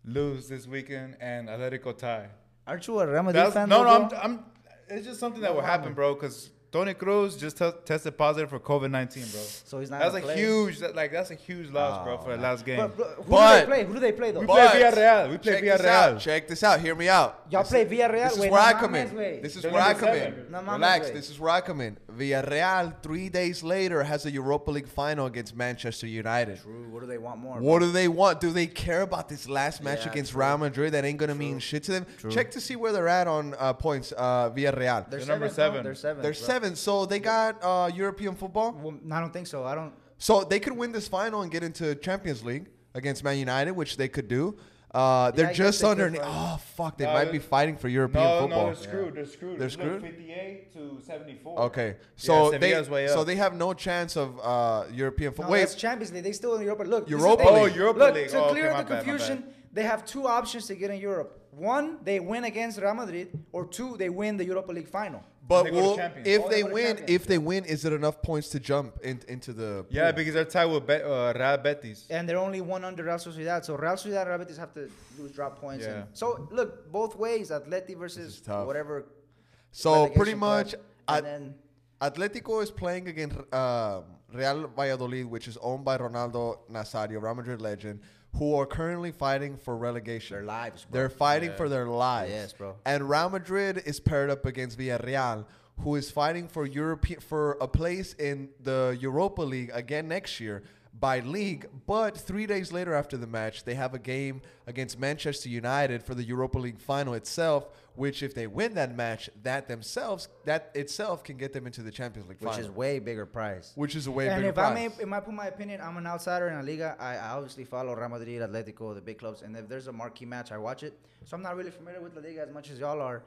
lose this weekend and Atletico tie. Aren't you a Real Madrid fan? no, no, I'm. I'm. It's just something that will happen, bro. Because Toni Kroos just te- tested positive for COVID nineteen, bro. So he's not. That's a play? huge, that, like that's a huge loss, bro, Oh, for the last game. But, but who But- do they play? Who do they play though? we play Villarreal. We play Check this out. Villarreal. Check this out. Hear me out. Y'all This play is- Villarreal? This is Wait, where no I mames, come in. güey. This is They're where I come seven. in. No mames, Relax. güey. This is where I come in. Villarreal, three days later, has a Europa League final against Manchester United. True. What do they want more? What do they want? Do they care about this last match Yeah, against true. Real Madrid that ain't gonna mean shit to them? Check to see where they're at on uh, points. Uh, Villarreal. They're, They're number seven, bro. seven. They're seven. They're bro. seven, so they got uh, European football. Well, I don't think so. I don't. So they could win this final and get into Champions League against Man United, which they could do. Uh, they're I guess just they under. Oh fuck! They No, might be fighting for European No, football. no, they're screwed. They're screwed. They're Look, screwed? 58 to 74. Okay, so they so they have no chance of uh, European football. that's Wait, Champions League. They still in Europa. Look, this is Europa. League. Oh, Europa Look, League. to Oh, clear my the bad, confusion, bad. they have two options to get in Europe. One, they win against Real Madrid, or two, they win the Europa League final. but They go to will, if Oh, they they win, if they win, is it enough points to jump in, into the? Yeah, pool? because they're tied with Be- uh, Real Betis. And they're only one under Real Sociedad. So Real Sociedad and Real Betis have to lose drop points. Yeah. And so look, both ways, Atleti versus whatever. so relegation pretty club. much, And At- then Atletico is playing against uh, Real Valladolid, which is owned by Ronaldo Nazario, Real Madrid legend, who are currently fighting for relegation. their lives, bro. They're fighting Yeah. for their lives. Yes, bro. And Real Madrid is paired up against Villarreal, who is fighting for European for a place in the Europa League again next year by league. But three days later after the match, they have a game against Manchester United for the Europa League final itself. Which, if they win that match, that themselves, that itself can get them into the Champions League which final, is way bigger prize. which is a way and bigger if I may, prize. if I put my opinion, I'm an outsider in La Liga. I, I obviously follow Real Madrid, Atletico, the big clubs, and if there's a marquee match, I watch it. So I'm not really familiar with La Liga as much as y'all are.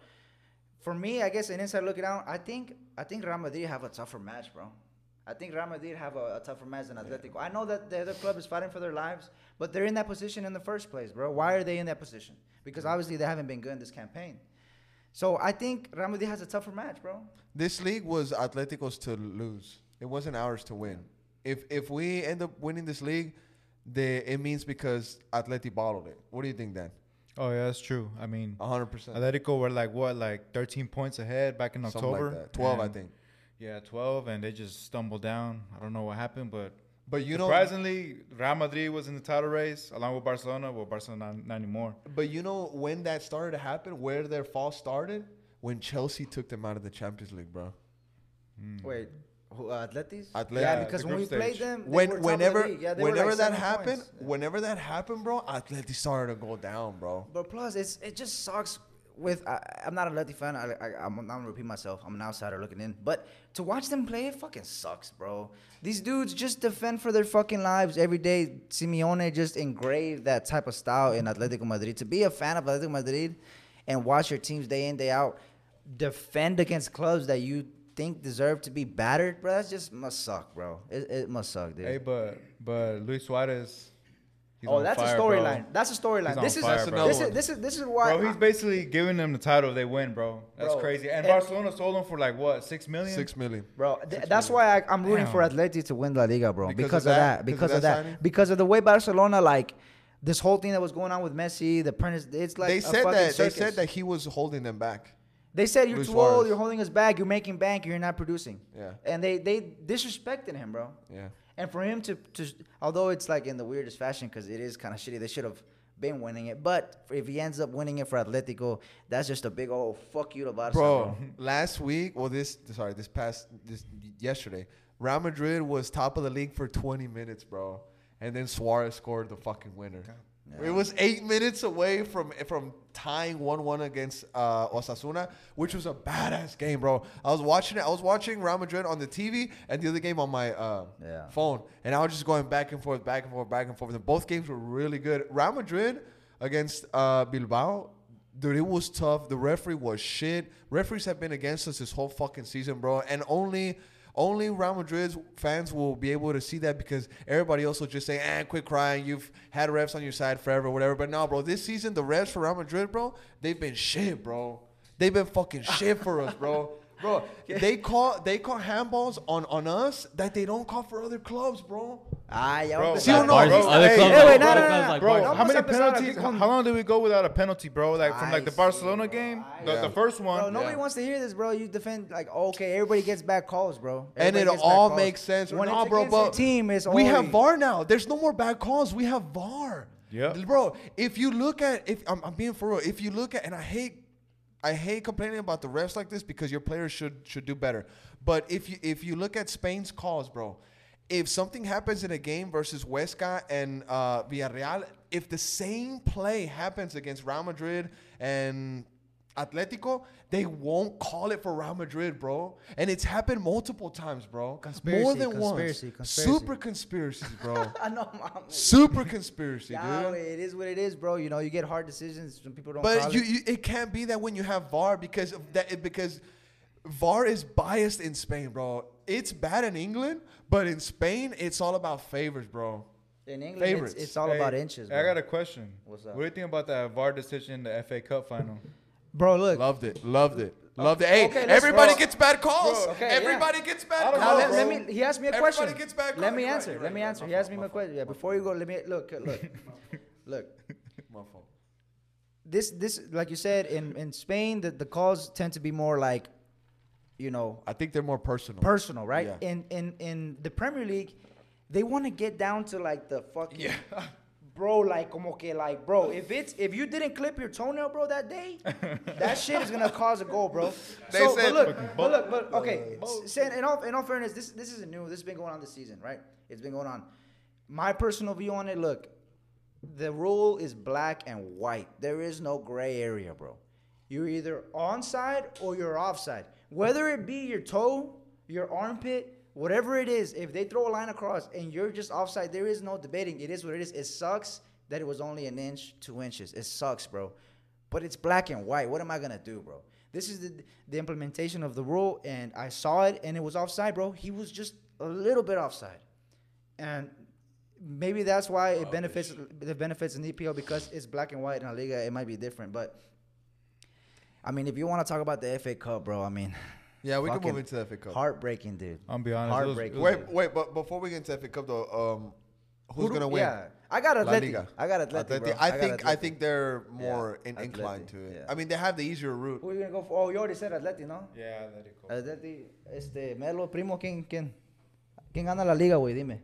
For me, I guess an inside looking out, I think I think Real Madrid have a tougher match, bro. I think Real Madrid have a, a tougher match than Atletico. I know that the other club is fighting for their lives, but they're in that position in the first place, bro. Why are they in that position? Because mm-hmm. obviously they haven't been good in this campaign. So I think Real Madrid has a tougher match, bro. This league was Atletico's to lose. It wasn't ours to win. If if we end up winning this league, the it means because Atleti bottled it. What do you think, Dan? Oh yeah, that's true. I mean, hundred percent. Atletico were like what, like 13 points ahead back in Something October. like that. Twelve, I think. Yeah, 12, and they just stumbled down. I don't know what happened, but But you know, surprisingly, Real Madrid was in the title race along with Barcelona. Well, Barcelona not, not anymore. but you know when that started to happen, where their fall started, when Chelsea took them out of the Champions League, bro. Wait, who, uh, Atletis? Atleti- Yeah, Yeah, because when we group played them, they When were top of the whenever. Yeah, they were whenever like that happened, points. Yeah. whenever that happened, bro, Atleti started to go down, bro. But plus, it's it just sucks. With I, I'm not a Lefty fan. I, I, I'm, I'm gonna repeat myself. I'm an outsider looking in. But to watch them play, it fucking sucks, bro. These dudes just defend for their fucking lives every day. Simeone just engraved that type of style in Atletico Madrid. To be a fan of Atletico Madrid and watch your teams day in day out defend against clubs that you think deserve to be battered, bro, that just must suck, bro. It, it must suck, dude. Hey, but but Luis Suarez. He's oh, that's fire, a bro. storyline. That's a storyline. This is fire, That's bro. another this is this is this is why Bro, he's basically giving them the title if they win, bro. That's Bro, crazy. And and- Barcelona sold him for like what, six million? Six million. Bro, th- that's why I, I'm rooting for Damn. Atleti to win La Liga, bro. Because Because, of of that? that. Because Because of of that that. Because of the way Barcelona, like this whole thing that was going on with Messi, the apprentice. It's like they a said fucking that circus. they said that he was holding them back. They said you're Luis too Suarez. old. You're holding us back. You're making bank. You're not producing. Yeah. And they they disrespected him, bro. Yeah. And for him to to, although it's like in the weirdest fashion, because it is kind of shitty. They should have been winning it. But if he ends up winning it for Atletico, that's just a big old fuck you to Barca, bro. Last week, well, this sorry, this past this yesterday, Real Madrid was top of the league for 20 minutes, bro, and then Suarez scored the fucking winner. It was eight minutes away from from tying one one against uh, Osasuna, which was a badass game, bro. I was watching it. I was watching Real Madrid on the TV and the other game on my uh, Yeah. phone, and I was just going back and forth, back and forth, back and forth. And both games were really good. Real Madrid against uh, Bilbao, dude, it was tough. The referee was shit. Referees have been against us this whole fucking season, bro, and only. Only Real Madrid's fans will be able to see that because everybody else will just say, "Eh, quit crying. You've had refs on your side forever, whatever." But no, bro. This season, the refs for Real Madrid, bro, they've been shit, bro. They've been fucking shit for us, bro. Bro, they call they call handballs on on us that they don't call for other clubs, bro. Ah, ya Bro, va a Sí o empezar. no, Bro, bro? Other Hey, clubs hey, like- wait, no, other no, no, like Bro, Barca. how many a empezar aquí penalties? con- How long did we go without a penalty, bro? Like from like the Ay, Barcelona game, the, Yeah. the first one. Bro, nobody Yeah. wants to hear this, bro. You defend like okay, everybody gets bad calls, bro. and it all makes sense. When no, it's bro, but team, it's we have VAR now. There's no more bad calls. We have VAR. Yeah. bro. If you look at, if I'm, I'm being for real, if you look at, and I hate, I hate complaining about the refs like this because your players should should do better. But if you if you look at Spain's calls, bro, if something happens in a game versus Huesca and uh, Villarreal, if the same play happens against Real Madrid and Atletico, they won't call it for Real Madrid, bro. And it's happened multiple times, bro. Conspiracy, More than conspiracy, once. conspiracy. Super conspiracies, bro. I know, mom. Super conspiracy, Yeah, dude. it is what it is, bro. You know, you get hard decisions. Some people don't. But call you, it. you, it can't be that when you have VAR because of that because VAR is biased in Spain, bro. It's bad in England, but in Spain, it's all about favors, bro. in England, favorites. it's, it's all Hey, about inches. Bro. I got a question. What's up? What do you think about that VAR decision in the FA Cup final? Bro, look. Loved it, loved it, loved it. Hey, okay, everybody bro. gets bad calls. Bro, okay, everybody yeah. gets bad Now, calls. let, let me. He asked me a Everybody question. gets bad calls. let me You're right, answer. you're let me right, answer. you're He asked me a question. Yeah, before you go, let me look. Look. look. My fault. This this like you said in in Spain, the the calls tend to be more like, you know, I think they're more personal. personal, right? Yeah. In in in the Premier League, they want to get down to like the fucking bro, like como que like bro, if it's if you didn't clip your toenail, bro, that day, that shit is gonna cause a goal, bro. They so, said- but look, but look, but okay. s- Saying in all in all fairness, this this isn't new. This has been going on this season, right? It's been going on. My personal view on it, look, the rule is black and white. There is no gray area, bro. You're either onside or you're offside. Whether it be your toe, your armpit, whatever it is, if they throw a line across and you're just offside, there is no debating. It is what it is. It sucks that it was only an inch, two inches. It sucks, bro. But it's black and white. What am I gonna do, bro? This is the the implementation of the rule, and I saw it, and it was offside, bro. He was just a little bit offside, and maybe that's why it oh, benefits the benefits in EPL because it's black and white in La Liga. It might be different, but I mean, if you want to talk about the FA Cup, bro, I mean, Yeah, we can fucking move into the FA Cup. Heartbreaking, dude. I'm be honest. it was- Heartbreaking. it was- Wait, wait, but before we get into FA Cup though, um, who's Who do- gonna win? Yeah, I got La Atleti. Liga. I got Atleti. Atleti. bro. I got think I Atleti. think they're more Yeah, in, Atleti, inclined to it. yeah. I mean, they have the easier route. Who are you gonna go for? Oh, you already said Atleti, no? Yeah, let it go. Atleti, este, Melo, primo, ¿quién, quién, quién gana la liga, güey? Dime.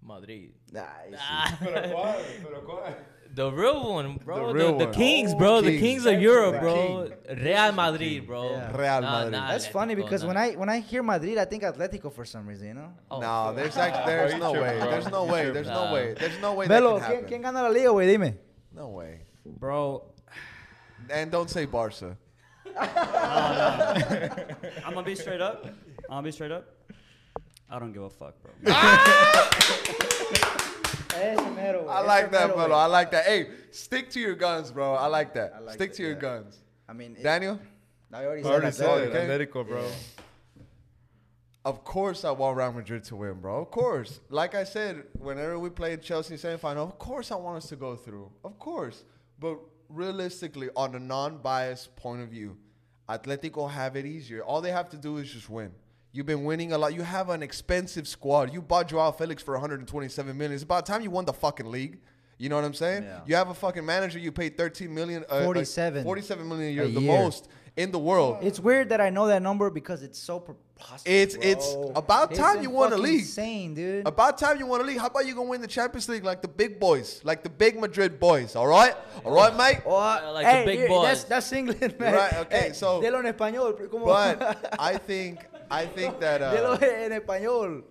Madrid. Ay, sí. Ah. Pero cuál, pero cuál. The real one, bro. The The, real the one. Kings, Oh, bro. The Kings. Kings of The Europe, king. bro. Real Madrid, bro. Yeah. Real Madrid. nah, That's funny because nah. when I when I hear Madrid, I think Atletico for some reason, you know. Oh, no, there's actually there's no way. bro. There's no You way. There's no way. There's no way Melo, that ¿quién, can ¿quién happen. gana la liga, güey? Dime. No way. Bro, And don't say Barca. I'm gonna be straight up. I'm gonna be straight up. I don't give a fuck, bro. Ese mero, güey, I like that, mero, Melo. güey. I like that. Hey, stick to your guns, bro. I like that. I like stick that, to your yeah. guns. I mean, it- Daniel, I already I said already Atleti. said it. Okay. Atletico, bro. of course I want Real Madrid to win, bro. Of course. Like I said, whenever we played Chelsea semifinal, of course I want us to go through. Of course. But realistically, on a non-biased point of view, Atletico have it easier. All they have to do is just win. You've been winning a lot. You have an expensive squad. You bought Joao Felix for 127 million. It's about time you won the fucking league. You know what I'm saying? Yeah. You have a fucking manager you paid 13 million, uh, uh, 47. 47 million a year, A the year. most in the world. It's weird that I know that number because it's so preposterous. It's- it's bro. about It's time you won a fucking league. Insane, dude. About time you want to league. How about you gonna win the Champions League like the big boys, like the big Madrid boys? All right, all right, mate. Oh, Uh, like the big boys. That's, that's England, man. Right, okay, Hey, so- Dilo en español. But I think, I think that, Dilo uh, en español.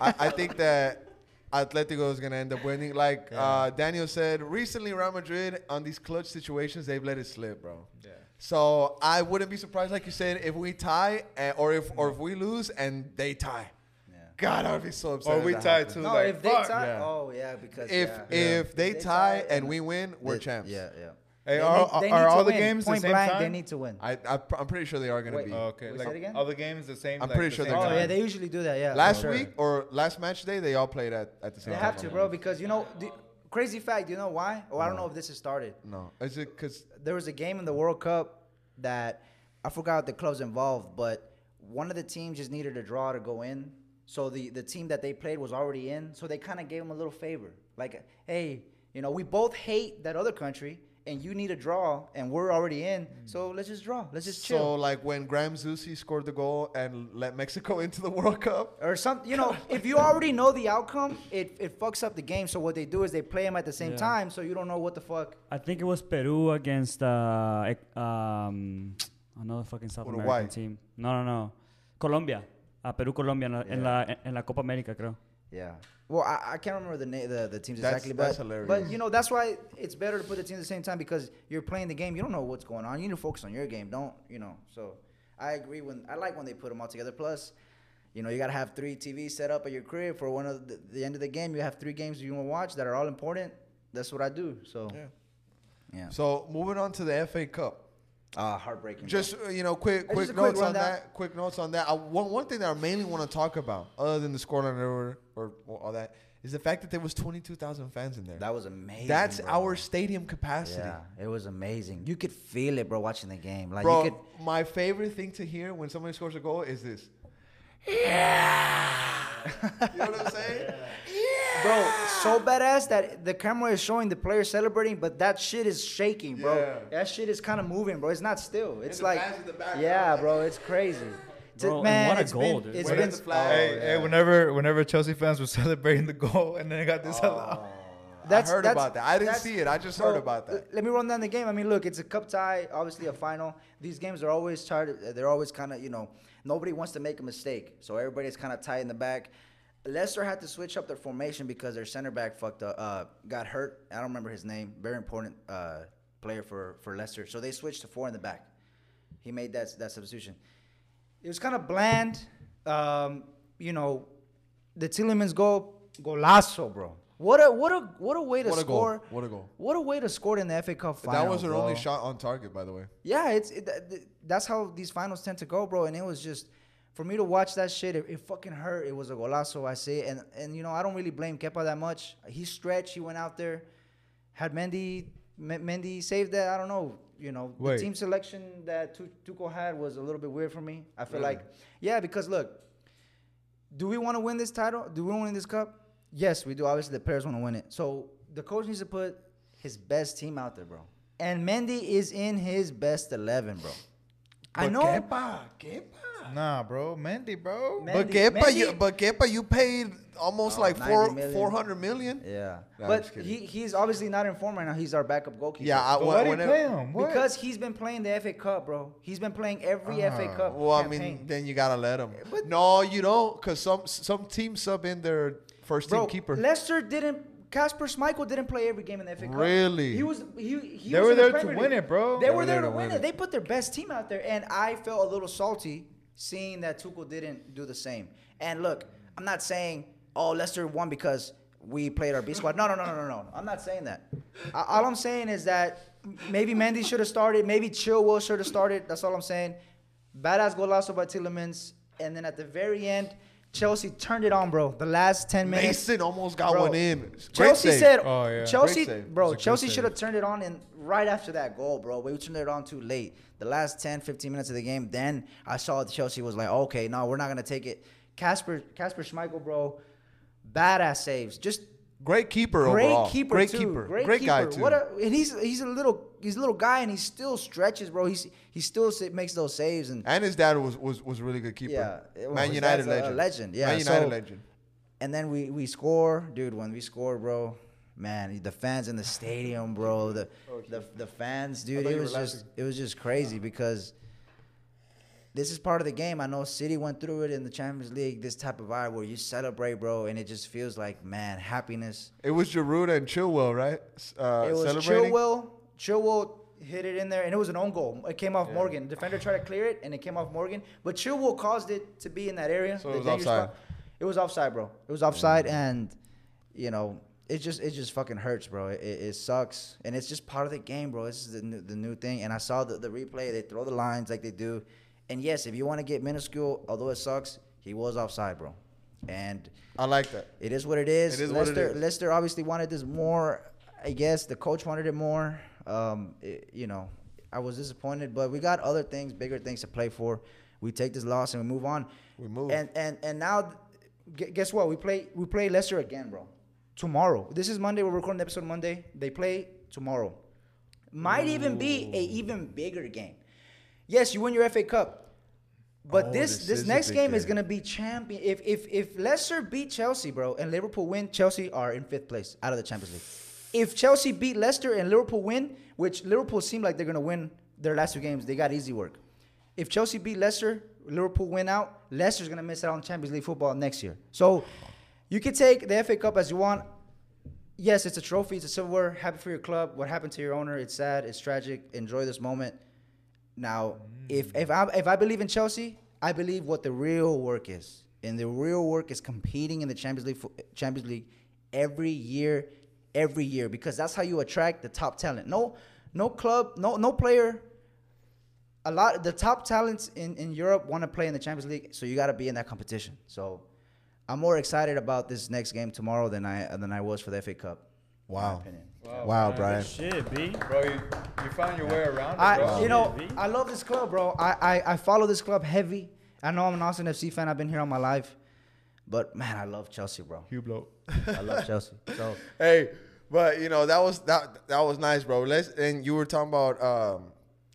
I, I think that Atletico is gonna end up winning. Like uh, Daniel said, recently Real Madrid on these clutch situations they've let it slip, bro. Yeah. So I wouldn't be surprised, like you said, if we tie uh, or if or if we lose and they tie. God, I would be so upset. Or we tie happened. too. No, like, if they fuck. tie, Yeah. oh yeah, because If yeah. if they, If they tie, tie and we win, we're they- champs. Yeah, yeah. Hey, They are, need- they are need to all the win. games Point the same blank, time? They need to win. I, I I'm pretty sure they are gonna be. Oh, okay. Wait, like say it again? all the games the same. I'm like, pretty sure same they're oh gonna- time? yeah, they usually do that. Yeah. Last sure. week or last match day, they all played at, at the same They time. They have to, bro, because you know, the, crazy fact. You know why? Oh, I don't know if this has started. No, is it because there was a game in the World Cup that I forgot the clubs involved, but one of the teams just needed a draw to go in. So the, the team that they played was already in. So they kind of gave them a little favor. Like, hey, you know, we both hate that other country and you need a draw and we're already in. So let's just draw. Let's just so like when Graham Zusi scored the goal and let Mexico into the World Cup? or some, you know, if you already know the outcome, it, it fucks up the game. So what they do is they play them at the same Yeah. time, so you don't know what the fuck. I think it was Peru against uh, um, another fucking South Uruguay. American team. No, no, no. Colombia. Uh, Perú, Colombia en la, en, la, en la Copa América, creo. Yeah. Well, I, I can't remember the na- the, the teams That's- exactly, that's but hilarious. but you know that's why it's better to put the teams at the same time because you're playing the game. You don't know what's going on. You need to focus on your game. Don't you know? So I agree when I like when they put them all together. Plus, you know you gotta have three TVs set up at your crib for one of the, the end of the game. You have three games you want to watch that are all important. That's what I do. So Yeah. yeah. So moving on to the FA Cup. Ah, heartbreaking. Just uh, you know, quick Uh, quick a quick notes on that. Quick notes on that. I, one one thing that I mainly want to talk about, other than the scoreline or, or or all that, is the fact that there was twenty two thousand fans in there. that was amazing. That's bro. our stadium capacity. Yeah, it was amazing. You could feel it, bro, watching the game. Like Bro, you could. my favorite thing to hear when somebody scores a goal is this. Yeah. you know what I'm saying? Bro, so badass that the camera is showing the player celebrating, but that shit is shaking, bro. Yeah. That shit is kind of moving, bro. It's not still. It's like, fans in the background, yeah, bro. It's crazy. It's- Bro, man, what a goal, been, dude. It's Waving been, the flag. oh, Hey, yeah. hey, whenever whenever Chelsea fans were celebrating the goal and then they got this Oh. That's- I heard that's- about that. I didn't see it. I just So, heard about that. Let me run down the game. I mean, look, it's a cup tie, obviously a final. These games are always tried. They're always kind of, you know, nobody wants to make a mistake, so everybody's kind of tight in the back. Leicester had to switch up their formation because their center back fucked up, uh, got hurt. I don't remember his name. Very important uh, player for for Leicester. So they switched to four in the back. He made that that substitution. It was kind of bland. Um, you know, the Tielemans goal, golazo, bro. What a what a what a way to What a goal. score. What a goal. What a way to score in the FA Cup final. that was their bro. only shot on target, by the way. Yeah, it's it, th- th- that's how these finals tend to go, bro. And it was just for me to watch that shit. It, it fucking hurt. It was a golazo, I say. And and you know I don't really blame Kepa that much. He stretched. He went out there. Had Mendy M- Mendy saved that. I don't know. You know Wait. the team selection that Tu- Tuchel had was a little bit weird for me. I feel Really? like yeah, because look, do we want to win this title? Do we want to win this cup? Yes, we do. Obviously, the players want to win it. So the coach needs to put his best team out there, bro. And Mendy is in his best eleven, bro. I know. Kepa, Kepa. Nah, bro, Mendy, bro. Man- But Mendy- you, Mendy- but Kepa, you paid almost Oh, like 90 four million. four hundred million. Yeah, Nah, I'm but he he's obviously not in form right now. He's our backup goalkeeper. Yeah, I, But when- why do you whenever- play him? What? because he's been playing the FA Cup, bro. He's been playing every FA Ah. Cup. Well, I mean, then you gotta let him. But- no, you don't, cause some some teams sub in their first bro, team keeper. Leicester didn't. Kasper Schmeichel didn't play every game in the FA Cup. Really? He was. He, he They was were in the there to Premier win it, bro. They were there to win it. They put their best team out there, and I felt a little salty seeing that Tuchel didn't do the same. And look, I'm not saying oh Leicester won because we played our B squad. No, no, no, no, no, no. I'm not saying that. I- all I'm saying is that maybe Mendy should have started. Maybe Chilwell should have started. That's all I'm saying. Badass golazo by Tielemans, and then at the very end. Chelsea turned it on, bro. The last 10 minutes. Mason almost got Bro, one in. Chelsea save. said, Oh, yeah. Chelsea, bro, It's a good Chelsea should have turned it on and right after that goal, bro. We turned it on too late. The last 10, 15 minutes of the game, then I saw that Chelsea was like, okay, no, we're not gonna take it. Kasper, Kasper Schmeichel, bro, badass saves. Just Great keeper Great overall. keeper Great too. keeper. Great, Great guy too. What a, and he's he's a little he's a little guy and he still stretches, bro. He's he still makes those saves and and his dad was was was a really good keeper. Yeah, well, Man United dad's a- a legend. legend, yeah, Man United so- legend. and then we we score, dude. When we score, bro, man, the fans in the stadium, bro, the the, the fans, dude. It was just it was just crazy because this is part of the game. I know City went through it in the Champions League. This type of vibe where you celebrate, bro, and it just feels like man, happiness. It was Giroud and Chilwell, right? Uh, it was celebrating. Chilwell. Chilwell hit it in there, and it was an own goal. It came off Morgan. Defender tried to clear it, and it came off Morgan. But Chilwell caused it to be in that area. So it was offside. spot. It was offside, bro. It was offside, and you know, it just it just fucking hurts, bro. It, it, it sucks, and it's just part of the game, bro. This is the new, the new thing. And I saw the, the replay. They throw the lines like they do, and yes, if you want to get minuscule, although it sucks, he was offside, bro. And I like that. it is what it is. It is what it is. Leicester obviously wanted this more. I guess the coach wanted it more. Um, it- you know, I was disappointed, but we got other things, bigger things to play for. We take this loss and we move on. We move. And and and now, guess what? We play we play Leicester again, bro. Tomorrow. This is Monday. We're recording the episode Monday. They play tomorrow. Might even be a even bigger game. Yes, you win your FA Cup. But Oh, this this this, next big game is gonna be champion. If if if Leicester beat Chelsea, bro, and Liverpool win, Chelsea are in fifth place out of the Champions League. If Chelsea beat Leicester and Liverpool win, which Liverpool seem like they're gonna win their last two games, they got easy work. If Chelsea beat Leicester, Liverpool win out, Leicester's gonna miss out on Champions League football next year. So you can take the FA Cup as you want. Yes, it's a trophy, it's a silverware. Happy for your club. What happened to your owner? It's sad, it's tragic. Enjoy this moment. Now, if mm. if I if I believe in Chelsea, I believe what the real work is, and the real work is competing in the Champions League fo- Champions League every year, every year, because that's how you attract the top talent. No, no club, no no player. A lot the top talents in, in Europe want to play in the Champions League, so you got to be in that competition. So, I'm more excited about this next game tomorrow than I than I was for the FA Cup. in my Wow. opinion. Wow, Brian. Shit, B. Bro, you, you found your way around it, I, you know, I love this club, bro. I, I, I follow this club heavy. I know I'm an Austin FC fan. I've been here all my life, but man, I love Chelsea, bro. Hublot. I love Chelsea. So Hey, but you know that was that that was nice, bro. Let's and you were talking about um,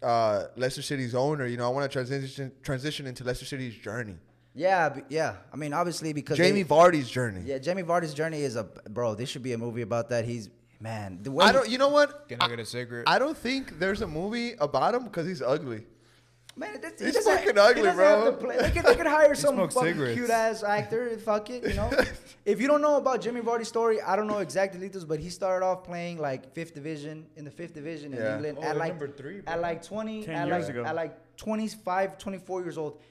uh, Leicester City's owner. You know, I want to transition transition into Leicester City's journey. yeah, yeah. I mean, obviously because Jamie they- Vardy's journey. yeah, Jamie Vardy's journey is a bro. This should be a movie about that. He's man. The way I don't. You know what? Can I get a cigarette? I don't think there's a movie about him because he's ugly. Man, that's, He's doesn't- fucking ugly, he doesn't bro. have to play. They could, they could hire some fucking cigarettes. cute ass actor. Fuck it, you know. if you don't know about Jimmy Vardy's story, I don't know exactly details, but he started off playing like fifth division in the fifth division in Yeah. England Oh, at like number three, at like 20 Ten at years like, ago. at like 25, 24 years old.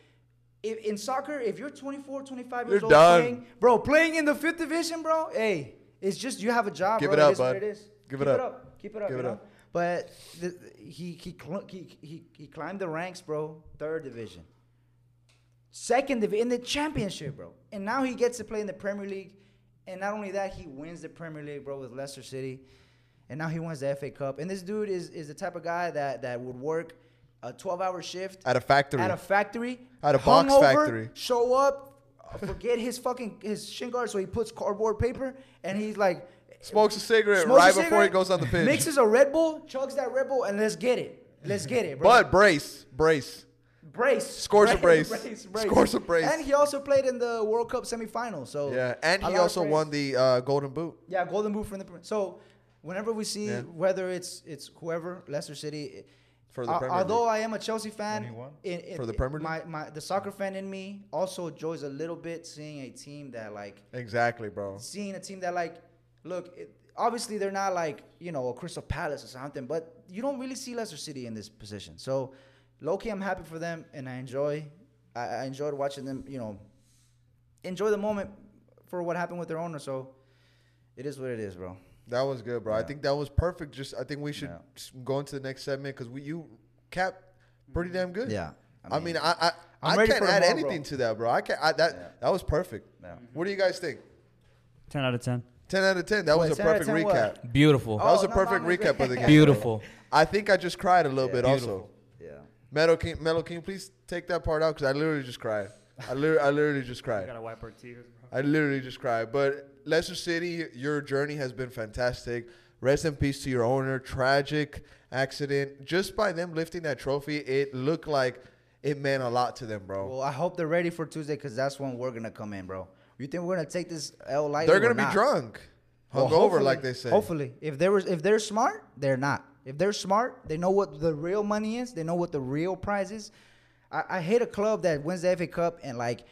If, in soccer, if you're 24, 25 You're years old done. playing, bro, playing in the fifth division, bro, hey, it's just you have a job. Give bro. it up, is what bud. It is. Give Keep it up. Keep it up. Give it know? up. But the, he, he, cl- he, he, he climbed the ranks, bro. Third division. Second division in the championship, bro. And now he gets to play in the Premier League. And not only that, he wins the Premier League, bro, with Leicester City. And now he wins the FA Cup. And this dude is, is the type of guy that, that would work a 12 hour shift At a factory. at a factory. At a box hungover, factory. Show up, forget his fucking his shin guard, so he puts cardboard paper and he's like Smokes a cigarette smokes a right before he goes on the pitch. Mixes a Red Bull, chugs that Red Bull, and let's get it. Let's get it, bro. but brace, brace. brace, Scores a brace. Scores a brace. And he also played in the World Cup semifinals. So Yeah, and he also won the uh, Golden Boot. Yeah, Golden Boot from the. So whenever we see Yeah. whether it's it's whoever Leicester City. For the al- Premier although League. I am a Chelsea fan, When he won? in, in, For the Premier League? my, my the soccer fan in me also enjoys a little bit seeing a team that like Exactly, bro. seeing a team that like look it, obviously they're not like you know a crystal palace or something but you don't really see leicester city in this position so low-key i'm happy for them and i enjoy I, I enjoyed watching them you know enjoy the moment for what happened with their owner so it is what it is bro That was good, bro. I think that was perfect. Just I think we should Yeah. go into the next segment because we you cap pretty damn good. yeah I mean, I I, I'm I can't for add tomorrow, anything bro. to that, bro. I can't. I, that Yeah. that was perfect. Yeah. What do you guys think? 10 out of 10. Ten out of ten. That Wait, was a 10 out of perfect 10 what? recap. Beautiful. That was Oh, a no, perfect no, no, recap of the game. Beautiful. I think I just cried a little Yeah. bit also. Yeah Metal, can, Metal, can you please take that part out? Because I literally just cried. I literally, I literally just We cried. gotta wipe our tears, bro. I literally just cried. But Leicester City, your journey has been fantastic. Rest in peace to your owner. Tragic accident. Just by them lifting that trophy, it looked like it meant a lot to them, bro. Well, I hope they're ready for Tuesday because that's when we're gonna come in, bro. You think we're gonna take this L lightly? They're gonna be not? drunk, hungover, hopefully- like they say. Hopefully, if they was if they're smart, they're not. If they're smart, they know what the real money is. They know what the real prize is. I, I hate a club that wins the FA Cup and like,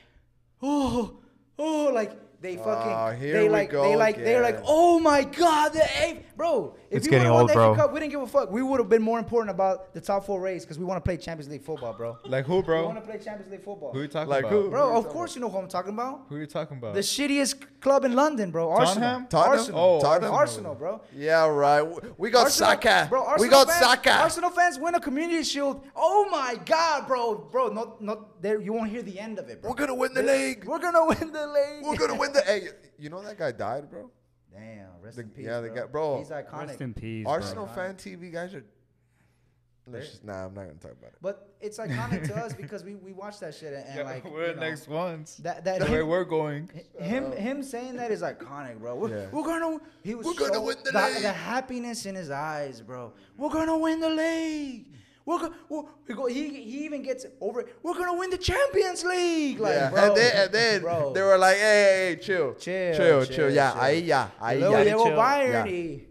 oh, oh, like they fucking, Oh, here they we like, go they like, they're like, oh my god, the A, bro. If It's you getting would've won old, the bro. Cup, we didn't give a fuck. We would have been more important about the top four race because we want to play Champions League football, bro. Like who, bro? We want to play Champions League football, Who you talking Like about? who? bro. Of course, you know who I'm talking about. Who are you talking about? The shittiest club in London, bro. Arsenal. Tottenham? Tottenham? Arsenal. Oh, Tottenham? Arsenal, bro. Yeah, right. We got Arsenal- Saka. Bro, Arsenal we got fans, Saka. Arsenal fans win a community shield. Oh my god, bro. Bro, not not there you won't hear the end of it, bro. We're gonna win the league. We're gonna win the league. We're gonna win the. Hey, you know that guy died, bro. Damn, rest The- in peace. yeah, the bro. guy- bro. He's iconic. Rest in peace, Arsenal bro. fan TV guys are. Let's just, nah, I'm not gonna talk about it. But it's iconic to us because we, we watch that shit and, and Yeah, like we're you know, next ones. That that Where we're going. him him saying that is iconic, bro. We're, Yeah. we're gonna he was We're gonna win the the, league. the happiness in his eyes, bro. We're gonna win the league. We're gonna we're, we go, he he even gets over it. We're gonna win the Champions League, like yeah, bro. and then, and then bro. they were like, hey, hey, hey, chill, Chill, chill, chill, chill. Yeah, chill. ahí ya, ahí Luego ya. llegó. Bayern Yeah. y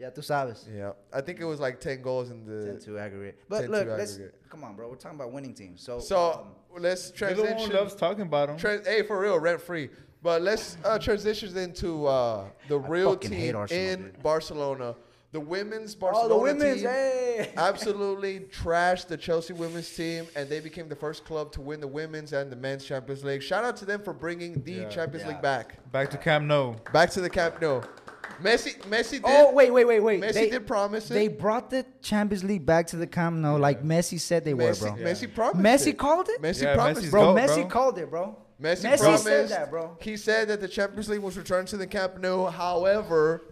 ya tú sabes. Yeah, I think it was like ten goals in the. 10 to aggregate. But look, to let's aggregate. come on, bro. We're talking about winning teams. So So um, let's You're the one transition. who loves talking about them. Trans- hey, for real, rent free. But let's uh, transition into uh, the real team Arsenal, in dude. Barcelona. The women's oh, Barcelona the women's, team hey. absolutely trashed the Chelsea women's team, and they became the first club to win the women's and the men's Champions League. Shout out to them for bringing the Yeah. Champions Yeah. League back, Back to Camp Nou. back to the Camp Nou. Messi, Messi oh, did. Oh wait, wait, wait, wait. Messi they, did promise it. They brought the Champions League back to the Camp Nou, like Messi said they were, Messi, bro. Messi promised Messi it. called it, Messi Yeah, promised Messi's bro. goat, Messi bro. called it, bro. Messi, Messi promised, said that, bro. He said that the Champions League was returned to the Camp Nou. However,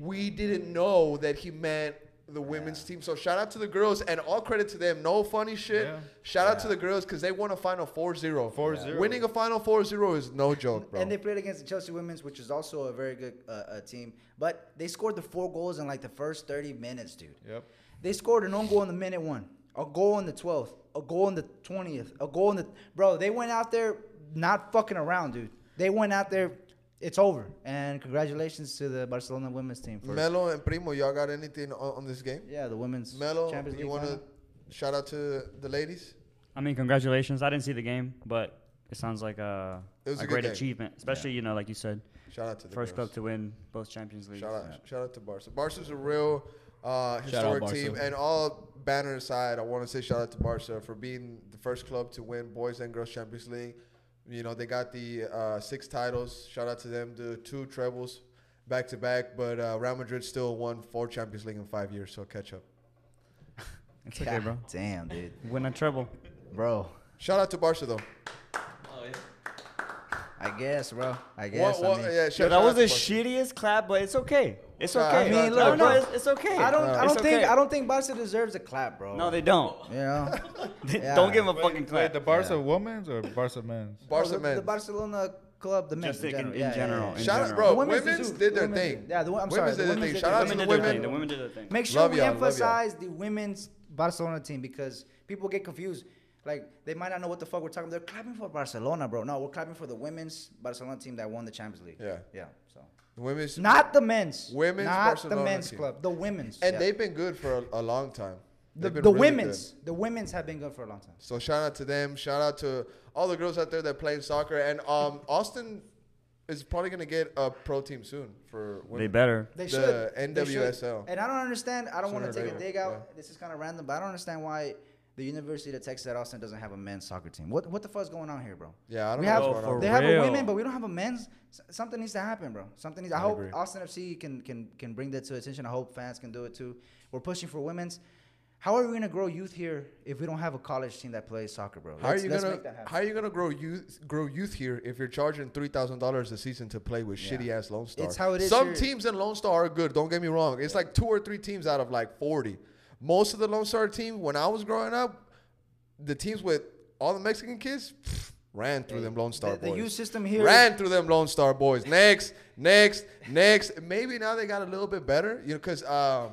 we didn't know that he meant the women's team. So shout out to the girls and all credit to them. No funny shit. Yeah. Shout out to the girls because they won a final 4-0. 4-0. Winning a final 4-0 is no joke, bro. And they played against the Chelsea women's, which is also a very good uh, uh, team. But they scored the four goals in like the first 30 minutes, dude. Yep. They scored an own goal in the minute one, a goal in the 12th, a goal in the 20th, a goal in the. Bro, they went out there not fucking around, dude. They went out there. It's over. And congratulations to the Barcelona women's team for Melo and Primo, y'all got anything on, on this game? yeah the women's Melo, Champions you League want to final. shout out to the ladies? I mean, congratulations. I didn't see the game, but it sounds like a, It was a a great game. achievement, especially you know, like you said, Shout out to the first girls. club to win both Champions League. Shout out, shout out to Barca. Barca's a real uh, historic team, and all banner aside, I want to say shout out to Barca for being the first club to win boys and girls Champions League. You know they got the uh, six titles. Shout out to them, the two trebles back to back. But uh, Real Madrid still won four Champions League in five years, so catch up. It's okay, bro. Damn, dude. Win a treble. Bro, Shout out to Barca though. I guess, bro. I guess. What- what- I mean, yeah, Yo, shout that was the Barca. shittiest clap, but it's okay. It's Nah, okay. I mean, look, no, bro. it's, it's okay. I don't. Uh, I don't think. okay. I don't think Barca deserves a clap, bro. No, they don't. You know. Yeah. don't give them a Wait, fucking wait, clap. the Barca women's or Barca men's? Barca Oh, the, men. the Barcelona club, the men's Just in in- general. in yeah, yeah, general, yeah. in Shout out, bro. The Women's, women's did do- their women's thing. did. Yeah, the wo- I'm women's sorry, did their thing. Shout out the to women the women. thing. The women did their thing. Make sure Love we y'all, love y'all. emphasize the women's Barcelona team because people get confused. Like they might not know what the fuck we're talking. About. They're clapping for Barcelona, bro. No, we're clapping for the women's Barcelona team that won the Champions League. Yeah. Yeah. So The women's, not the men's. Women's Not Barcelona the men's team. club. The women's. and yeah. they've been good for a, a long time. the, They've been the really good. women's. The women's have been good for a long time. So shout out to them. Shout out to all the girls out there that play soccer. And um, Austin is probably gonna get a pro team soon for women. They better. They The should. They should. NWSL. And I don't understand. I don't want to Sooner or take a dig out. yeah. This is kind of random, but I don't understand why the University of Texas at Austin doesn't have a men's soccer team. What what the fuck is going on here, bro? Yeah, I don't We know have what's going on. for they have a real. women, but we don't have a men's. Something needs to happen, bro. Something needs. I, I hope agree. Austin FC can can can bring that to attention. I hope fans can do it too. We're pushing for women's. How are we gonna grow youth here if we don't have a college team that plays soccer, bro? How are Let's- you let's gonna make that happen. How are you gonna grow youth grow youth here if you're charging three thousand dollars a season to play with Yeah. shitty ass Lone Star? It's how it is Some here. teams in Lone Star are good. Don't get me wrong. It's like two or three teams out of like forty. Most of the Lone Star team when I was growing up, the teams with all the Mexican kids, pff, Ran through them Lone Star the, the boys. youth system here. Ran through them Lone Star boys. Next, next, next. Maybe now they got a little bit better, you know, because um,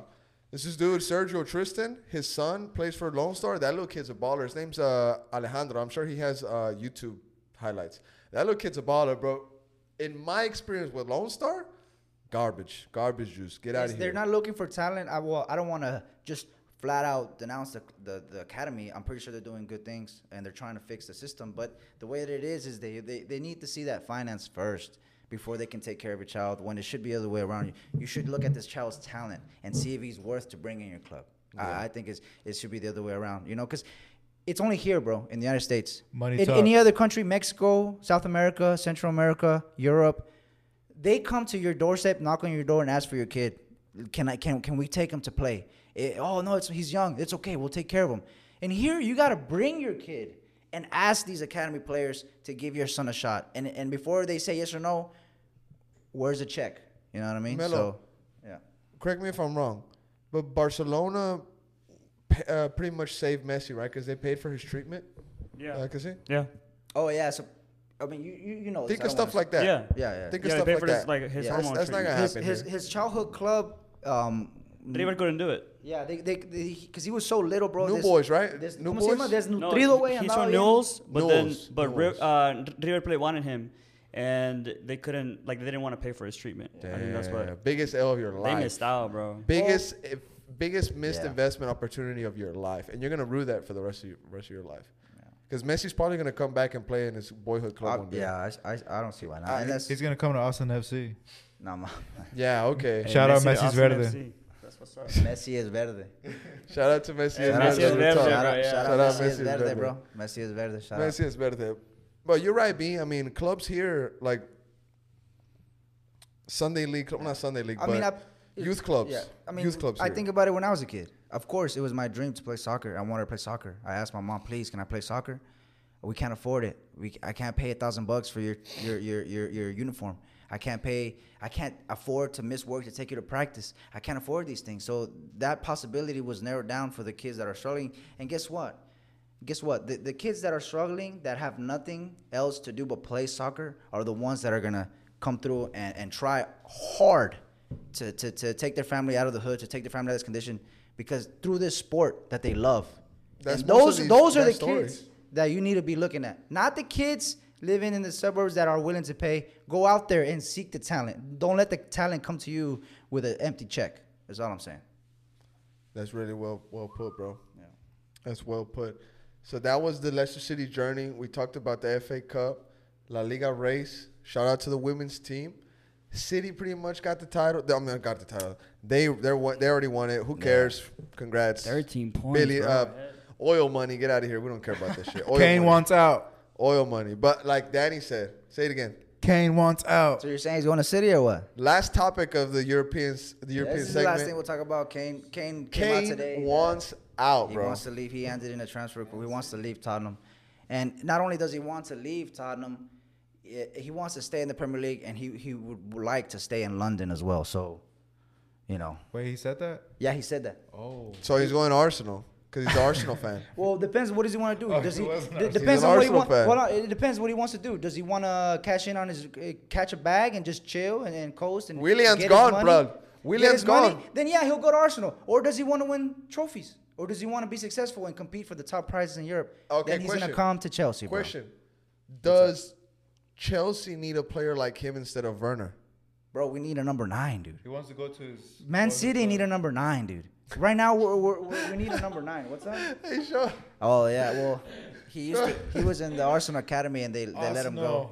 this is dude Sergio Tristan. His son plays for Lone Star. That little kid's a baller. His name's uh, Alejandro. I'm sure he has uh, YouTube highlights. That little kid's a baller, bro. In my experience with Lone Star, garbage, garbage juice. Get out of here. they're not looking for talent. I well, I don't want to just flat out denounce the, the the academy. I'm pretty sure they're doing good things and they're trying to fix the system. But the way that it is is they they, they need to see that finance first before they can take care of a child. When it should be the other way around. You you should look at this child's talent and see if he's worth to bring in your club. I, I think it's, it should be the other way around. You know, because it's only here, bro, in the United States. Money in talks. any other country, Mexico, South America, Central America, Europe, they come to your doorstep, knock on your door, and ask for your kid. Can I? Can can we take him to play? Eh, oh no, it's he's young. It's okay. We'll take care of him. And here you got to bring your kid and ask these academy players to give your son a shot. And and before they say yes or no, where's the check? You know what I mean? Melo. So, yeah. Correct me if I'm wrong, but Barcelona uh, pretty much saved Messi, right? Because they paid for his treatment. Yeah. Uh. Yeah. Oh yeah. So, I mean, you you, you know. Think this, of stuff like that. Yeah. Yeah, yeah. Think yeah, of stuff like that. his, like his Yeah. That's- that's not gonna his, happen his, here. his childhood club. Um, River couldn't do it. yeah, they they because he was so little, bro. New This- boys, right? this- New ¿cómo se llama? boys? Desnutrido, güey, he's andaba from bien. Newell's, but then Newell's, but Ri- Newell's. uh, River Plate wanted him, and they couldn't like they didn't want to pay for his treatment. I think that's what biggest L of your life. they life. missed out, bro. Biggest, if, biggest missed Yeah. investment opportunity of your life, and you're gonna rue that for the rest of your rest of your life. Because Messi's probably gonna come back and play in his boyhood club one day. yeah, I, I, I don't see why not. And that's He's gonna come to Austin FC. no, ma- Yeah. Okay. Shout out Messi, Messi's Austin Verde. FC. That's what's up. Messi is verde. Shout out to Messi. Hey, and Shout out Messi Verde is on the verde, Shout out, yeah. shout Shout out out Messi Messi is is verde, verde. bro. Messi is verde. Shout Messi is verde. But you're right, B. I mean, clubs here like Sunday league, club, not Sunday league, I but mean, I, youth clubs. Yeah, I mean, youth clubs. I here. think about it when I was a kid. Of course, it was my dream to play soccer. I wanted to play soccer. I asked my mom, "Please, can I play soccer?" We can't afford it. We I can't pay a thousand bucks for your your, your your your uniform. I can't pay. I can't afford to miss work to take you to practice. I can't afford these things. So that possibility was narrowed down for the kids that are struggling. And guess what? Guess what? The, the kids that are struggling, that have nothing else to do but play soccer, are the ones that are gonna come through and, and try hard to, to, to take their family out of the hood, to take their family out of this condition, because through this sport that they love. That's those these- those are the story. kids that you need to be looking at. Not the kids living in the suburbs that are willing to pay. Go out there and seek the talent. Don't let the talent come to you with an empty check. That's all I'm saying. That's really well well put, bro. Yeah. That's well put. So that was the Leicester City journey. We talked about the FA Cup, La Liga race. Shout out to the women's team. City pretty much got the title. I mean, got the title. They they they already won it. Who cares? Congrats. Thirteen points. Billy, bro. uh, oil money. Get out of here. We don't care about this shit. Oil Kane money. wants out. oil money. But like Danny said, say it again. Kane wants out. So you're saying he's going to City or what? Last topic of the Europeans, the Yeah, European this is the last thing we'll talk about. Kane Kane came out Kane today. wants out, He bro. wants to leave. He ended in a transfer. but He wants to leave Tottenham, and not only does he want to leave Tottenham, i- he wants to stay in the Premier League, and he he would like to stay in London as well. So, you know, Wait, he said that? yeah, he said that. Oh. So he's going to Arsenal because he's an Arsenal fan. Well, depends. What does he want to do? Oh, does he he? d- depends He's an on what he wants. Well, no, it depends what he wants to do. Does he want to cash in on his uh, catch a bag and just chill and, and coast and Willian's get his gone, money? bruh. Get Willian's his money? Then yeah, he'll go to Arsenal. Or does he want to win trophies? Or does he want to be successful and compete for the top prizes in Europe? Okay, then he's gonna come to Chelsea. Bro. Question: Does Chelsea need a player like him instead of Werner? Bro, we need a number nine, dude. He wants to go to his. Man City his need a number nine, dude. Right now, we're, we're, we're, we need a number nine. What's that? Hey, sure. Oh yeah, well, he used to, he was in the Arsenal academy and they, they let him go.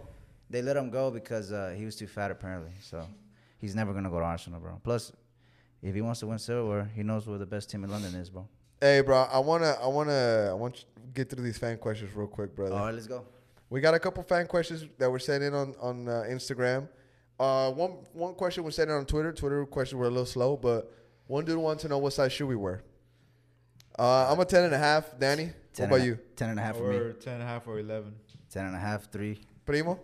They let him go because uh, he was too fat apparently. So he's never gonna go to Arsenal, bro. Plus, if he wants to win silverware, he knows where the best team in London is, bro. Hey, bro. I wanna, I wanna, I want you to get through these fan questions real quick, brother. All right, let's go. We got a couple fan questions that were sent in on on uh, Instagram. Uh, one one question was sent in on Twitter. Twitter questions were a little slow, but one dude wanted to know what size shoe we wear. Uh, I'm a ten and a half. Danny, what Ten about and a- you, Ten and a half for me. Or 10 and a half or 11. Ten and a half, three. Primo?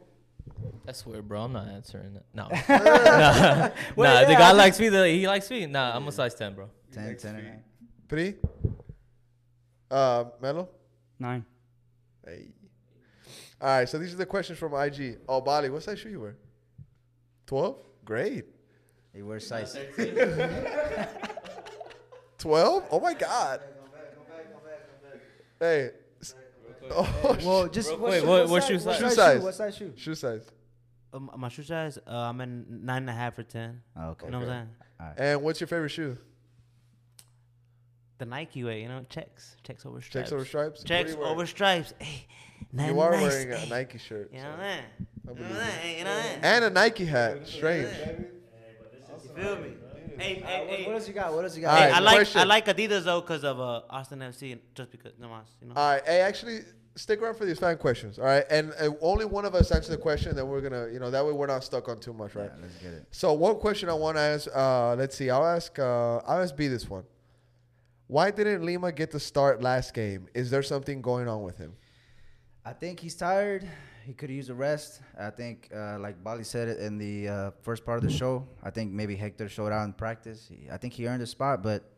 I swear, bro, I'm not answering that. No, Wait, nah, nah the guy I likes me. The, he likes me. Nah, I'm a size ten, bro. Ten, Next ten and a half. Pri? Uh, Melo? Nine. Hey. All right, so these are the questions from IG. Oh, Bali, what size shoe you wear? 12? Great. He wears size. 12? Oh my God. Hey. Oh, Well, just Real what quick, shoe- what- what what size- shoe what size? Shoe size size. shoe? What size shoe? shoe size. Um, my shoe size, uh, I'm in nine and a half or ten. Oh, okay. You know what I'm saying? And what's your favorite shoe? The Nike way, you know, checks, checks over stripes. Checks over stripes? Checks over stripes. Hey, nice, You are nice, wearing a hey. Nike shirt. You know so- what I'm saying? You know it. that? You know that? And a Nike hat. Strange. You feel me? Hey, hey, what, hey. what else you got? What else you got? All Hey, right, I like question. I like Adidas though because of uh, Austin FC, just because no mas, you know. All right. Hey, actually, stick around for these fan questions. All right. And uh, only one of us answer the question, then we're going to, you know, that way we're not stuck on too much, right? Yeah, let's get it. So one question I want to ask. Uh, let's see. I'll ask. Uh, I'll ask B this one. Why didn't Lima get the start last game? Is there something going on with him? I think he's tired. He could use a rest. I think, uh, like Bali said it in the uh, first part of the show, I think maybe Hector showed out in practice. He, I think he earned a spot, but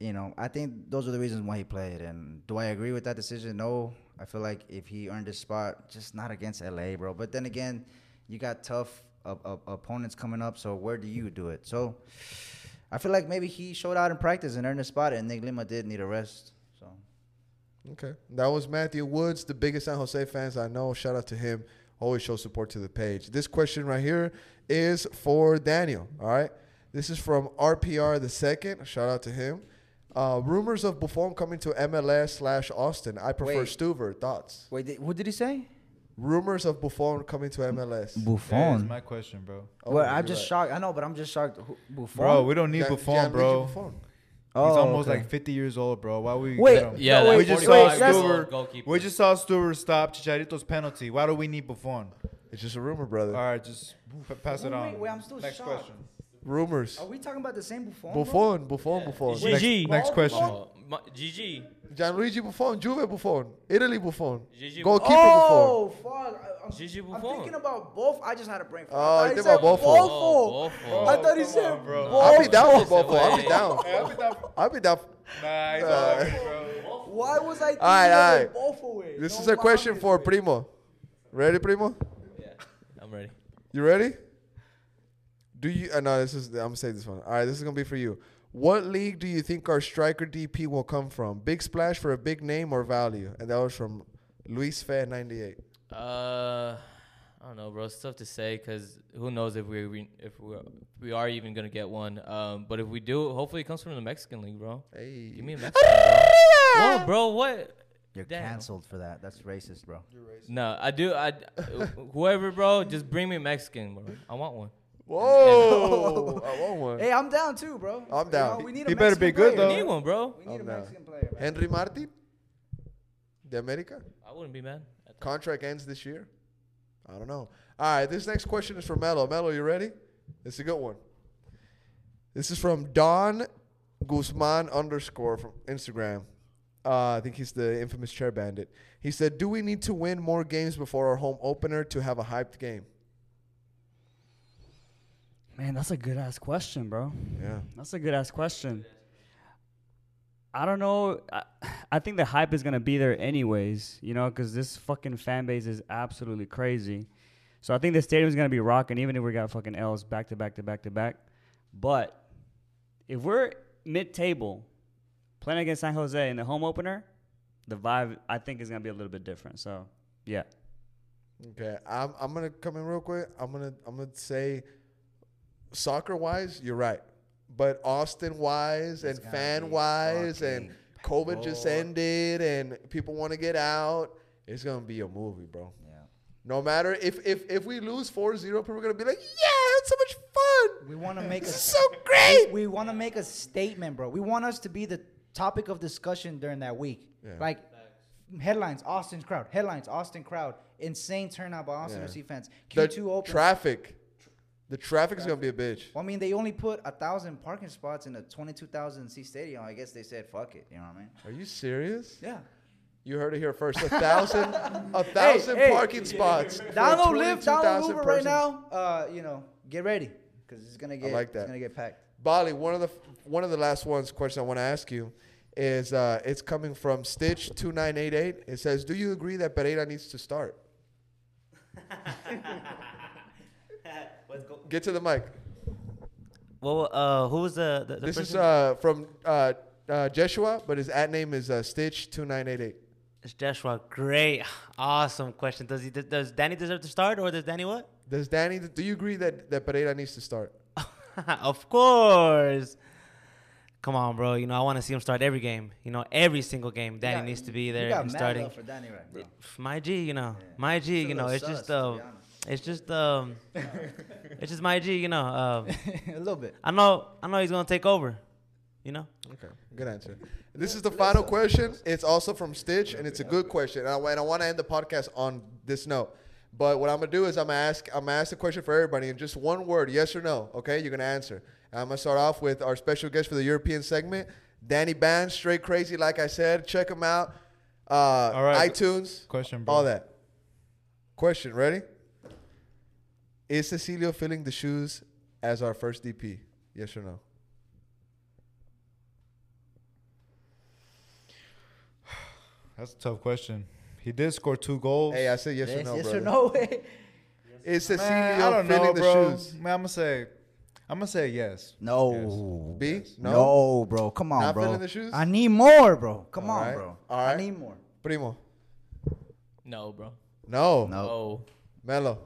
you know, I think those are the reasons why he played. And do I agree with that decision? No. I feel like if he earned a spot, just not against LA, bro. But then again, you got tough uh, uh, opponents coming up. So where do you do it? So I feel like maybe he showed out in practice and earned a spot, and Nick Lima did need a rest. So Okay. That was Matthew Woods, the biggest San Jose fans I know. Shout out to him. Always show support to the page. This question right here is for Daniel. All right. This is from RPR the second. Shout out to him. Uh, rumors of Buffon coming to MLS slash Austin. I prefer Wait. Stuver. Thoughts? wait, did, what did he say? Rumors of Buffon coming to MLS. Buffon. That is Buffon. my question, bro. Oh, well, I'm just right. shocked. I know, but I'm just shocked. Buffon. Bro, we don't need Gian- Buffon, Gianluigi bro. Buffon. Oh, He's almost okay. like 50 years old, bro. Why would we Wait, get him? Yeah, No, wait, we just saw that's- year Stuver. We just saw Stuver stop Chicharito's penalty. Why do we need Buffon? It's just a rumor, brother. All right, just p- pass it on. wait, wait, I'm still Next shocked. question. Rumors. Are we talking about the same Buffon? bro? Buffon, Buffon, Buffon. G- Next, next question. My- GG. Gianluigi Buffon, Juve Buffon, Italy Buffon, Gigi goalkeeper Oh, fuck. I, I'm, Gigi I'm thinking about both. I just had a brain fart. Oh, I you he think said about Buffon. Buffon. Oh, Buffon. I thought he said on, bro. Buffon. I'll be down for Buffon. Buffon. I'll be down. I'll be down. I'll be down. Nah, he's Uh, all right, bro. Why was I thinking All right, all of both away? This No is a question for güey. Primo. Ready, Primo? Yeah, I'm ready. You ready? Do you? Uh, no, this is. I'm gonna say this one. All right, this is gonna be for you. What league do you think our striker DP will come from? Big splash for a big name or value? And that was from Luis Fe 98. Uh, I don't know, bro. It's tough to say because who knows if we we- if we we are even gonna get one. Um, but if we do, hopefully it comes from the Mexican league, bro. Hey, Give me a Mexican, bro. Whoa, bro, what? You're Damn. canceled for that. That's racist, bro. You're racist. No, I do. I whoever, bro, just bring me a Mexican, bro. I want one. Whoa! I want one. Hey, I'm down too, bro. I'm You down. know, we need a He better be Mexican good, player. I though. need one, bro. We need a I'm down. Mexican player. man. Henry Martin, de America. I wouldn't be mad. Contract ends this year. I don't know. All right, this next question is from Melo. Melo, you ready? It's a good one. This is from Don Guzman underscore from Instagram. Uh, I think he's the infamous chair bandit. He said, "Do we need to win more games before our home opener to have a hyped game?" Man, that's a good ass question, bro. Yeah. That's a good ass question. I don't know. I, I think the hype is gonna be there anyways, you know, because this fucking fan base is absolutely crazy. So I think the stadium's gonna be rocking, even if we got fucking L's back to back to back to back. But if we're mid-table playing against San Jose in the home opener, the vibe I think is gonna be a little bit different. So yeah, Okay, I'm I'm gonna come in real quick. I'm gonna I'm gonna say, soccer wise, you're right, but Austin wise and fan wise and COVID just ended and people want to get out. It's gonna be a movie, bro. Yeah. No matter if if if we lose 4-0, people are gonna be like, yeah, it's so much fun. We want to make a so great. We, want to make a statement, bro. We want us to be the topic of discussion during that week. Yeah. Like headlines, Austin crowd. Headlines, Austin crowd. Insane turnout by Austin Yeah. FC fans. The Q2 open. traffic, the traffic is gonna be a bitch. well, I mean, they only put a thousand parking spots in a 22,000 seat stadium. I guess they said, "Fuck it." You know what I mean? Are you serious? Yeah. You heard it here first. A thousand, a thousand hey. parking spots. for a Download Live, download 22,000 Uber right now. Uh, you know, get ready because it's gonna get. I like that. It's gonna get packed. Bali, one of the one of the last ones question I want to ask you is uh, it's coming from Stitch two nine eight eight. It says, "Do you agree that Pereira needs to start?" Get to the mic. Well, uh, who was the, the, the This is uh, from uh, uh, Joshua, but his at name is uh, Stitch two nine eight eight. It's Joshua. Great, awesome question. Does he? Does Danny deserve to start, or does Danny what? Does Danny? Do you agree that that Pereira needs to start? of course. Come on, bro. You know I want to see him start every game. You know every single game. Danny got- needs to be you there got and mad starting. love for Danny right now. My G, you know, Yeah. my G, It's you know, it's sus, just to be honest. It's just um, it's just my G, you know. Um, a little bit. I know, I know he's gonna take over. You know. Okay, good answer. This is the final question. It's also from Stitch, and it's a good question. And I, and I want to end the podcast on this note. But what I'm gonna do is I'm gonna ask I'm gonna ask the question for everybody in just one word, yes or no. Okay, you're gonna answer. And I'm gonna start off with our special guest for the European segment, Danny Band, straight crazy. Like I said, check him out. Uh, All right. iTunes, Question, bro. all that. Question, ready? Is Cecilio filling the shoes as our first DP? Yes or no? That's a tough question. He did score two goals. Hey, I said yes, or no, yes brother. or no way. Is Man, Cecilio I don't filling know, the bro. shoes? Man, I'm gonna say, I'm gonna say yes. No. B? No? No, bro. Come on, Not bro. filling the shoes? I need more, bro. Come All on, right. bro. All I need more. Primo. No, bro. No. No. Oh, Melo.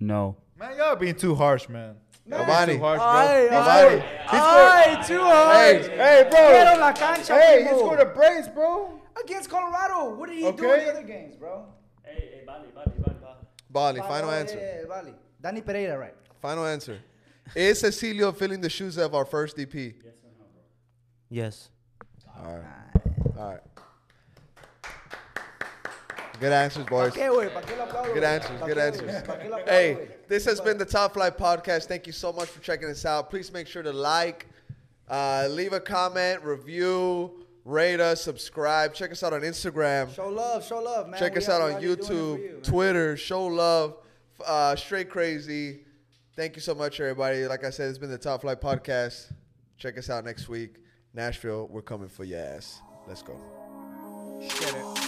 No. Man, y'all being too harsh, man. Y'all being Giovanni. too harsh, bro. Ay, Giovanni. Ay, too hard. Hey, Hey, Get on bro. la cancha, Hey, he scored a brace, bro. Against Colorado. What did he do in the other games, bro? Hey, hey, Bali, Bali, Bali, Bali. Bali, final oh, Yeah, answer. yeah, yeah, Vale. Danny Pereira, right? Final answer. Is Cecilio filling the shoes of our first DP? Yes or no, bro? Yes. All right. All right. Good answers, boys. ¿Pa qué, güey? ¿Pa qué lo aplaudo, Good güey? answers. ¿Pa Good qué, answers. güey? Qué lo aplaudo, Hey, güey? this has been the Top Flight Podcast. Thank you so much for checking us out. Please make sure to like, uh, leave a comment, review, rate us, subscribe. Check us out on Instagram. Show love, show love, man. Check We us out- out on here doing it for YouTube, man. Twitter. Show love. Uh, straight crazy. Thank you so much, everybody. Like I said, it's been the Top Flight Podcast. Check us out next week. Nashville, we're coming for your ass. Let's go. It.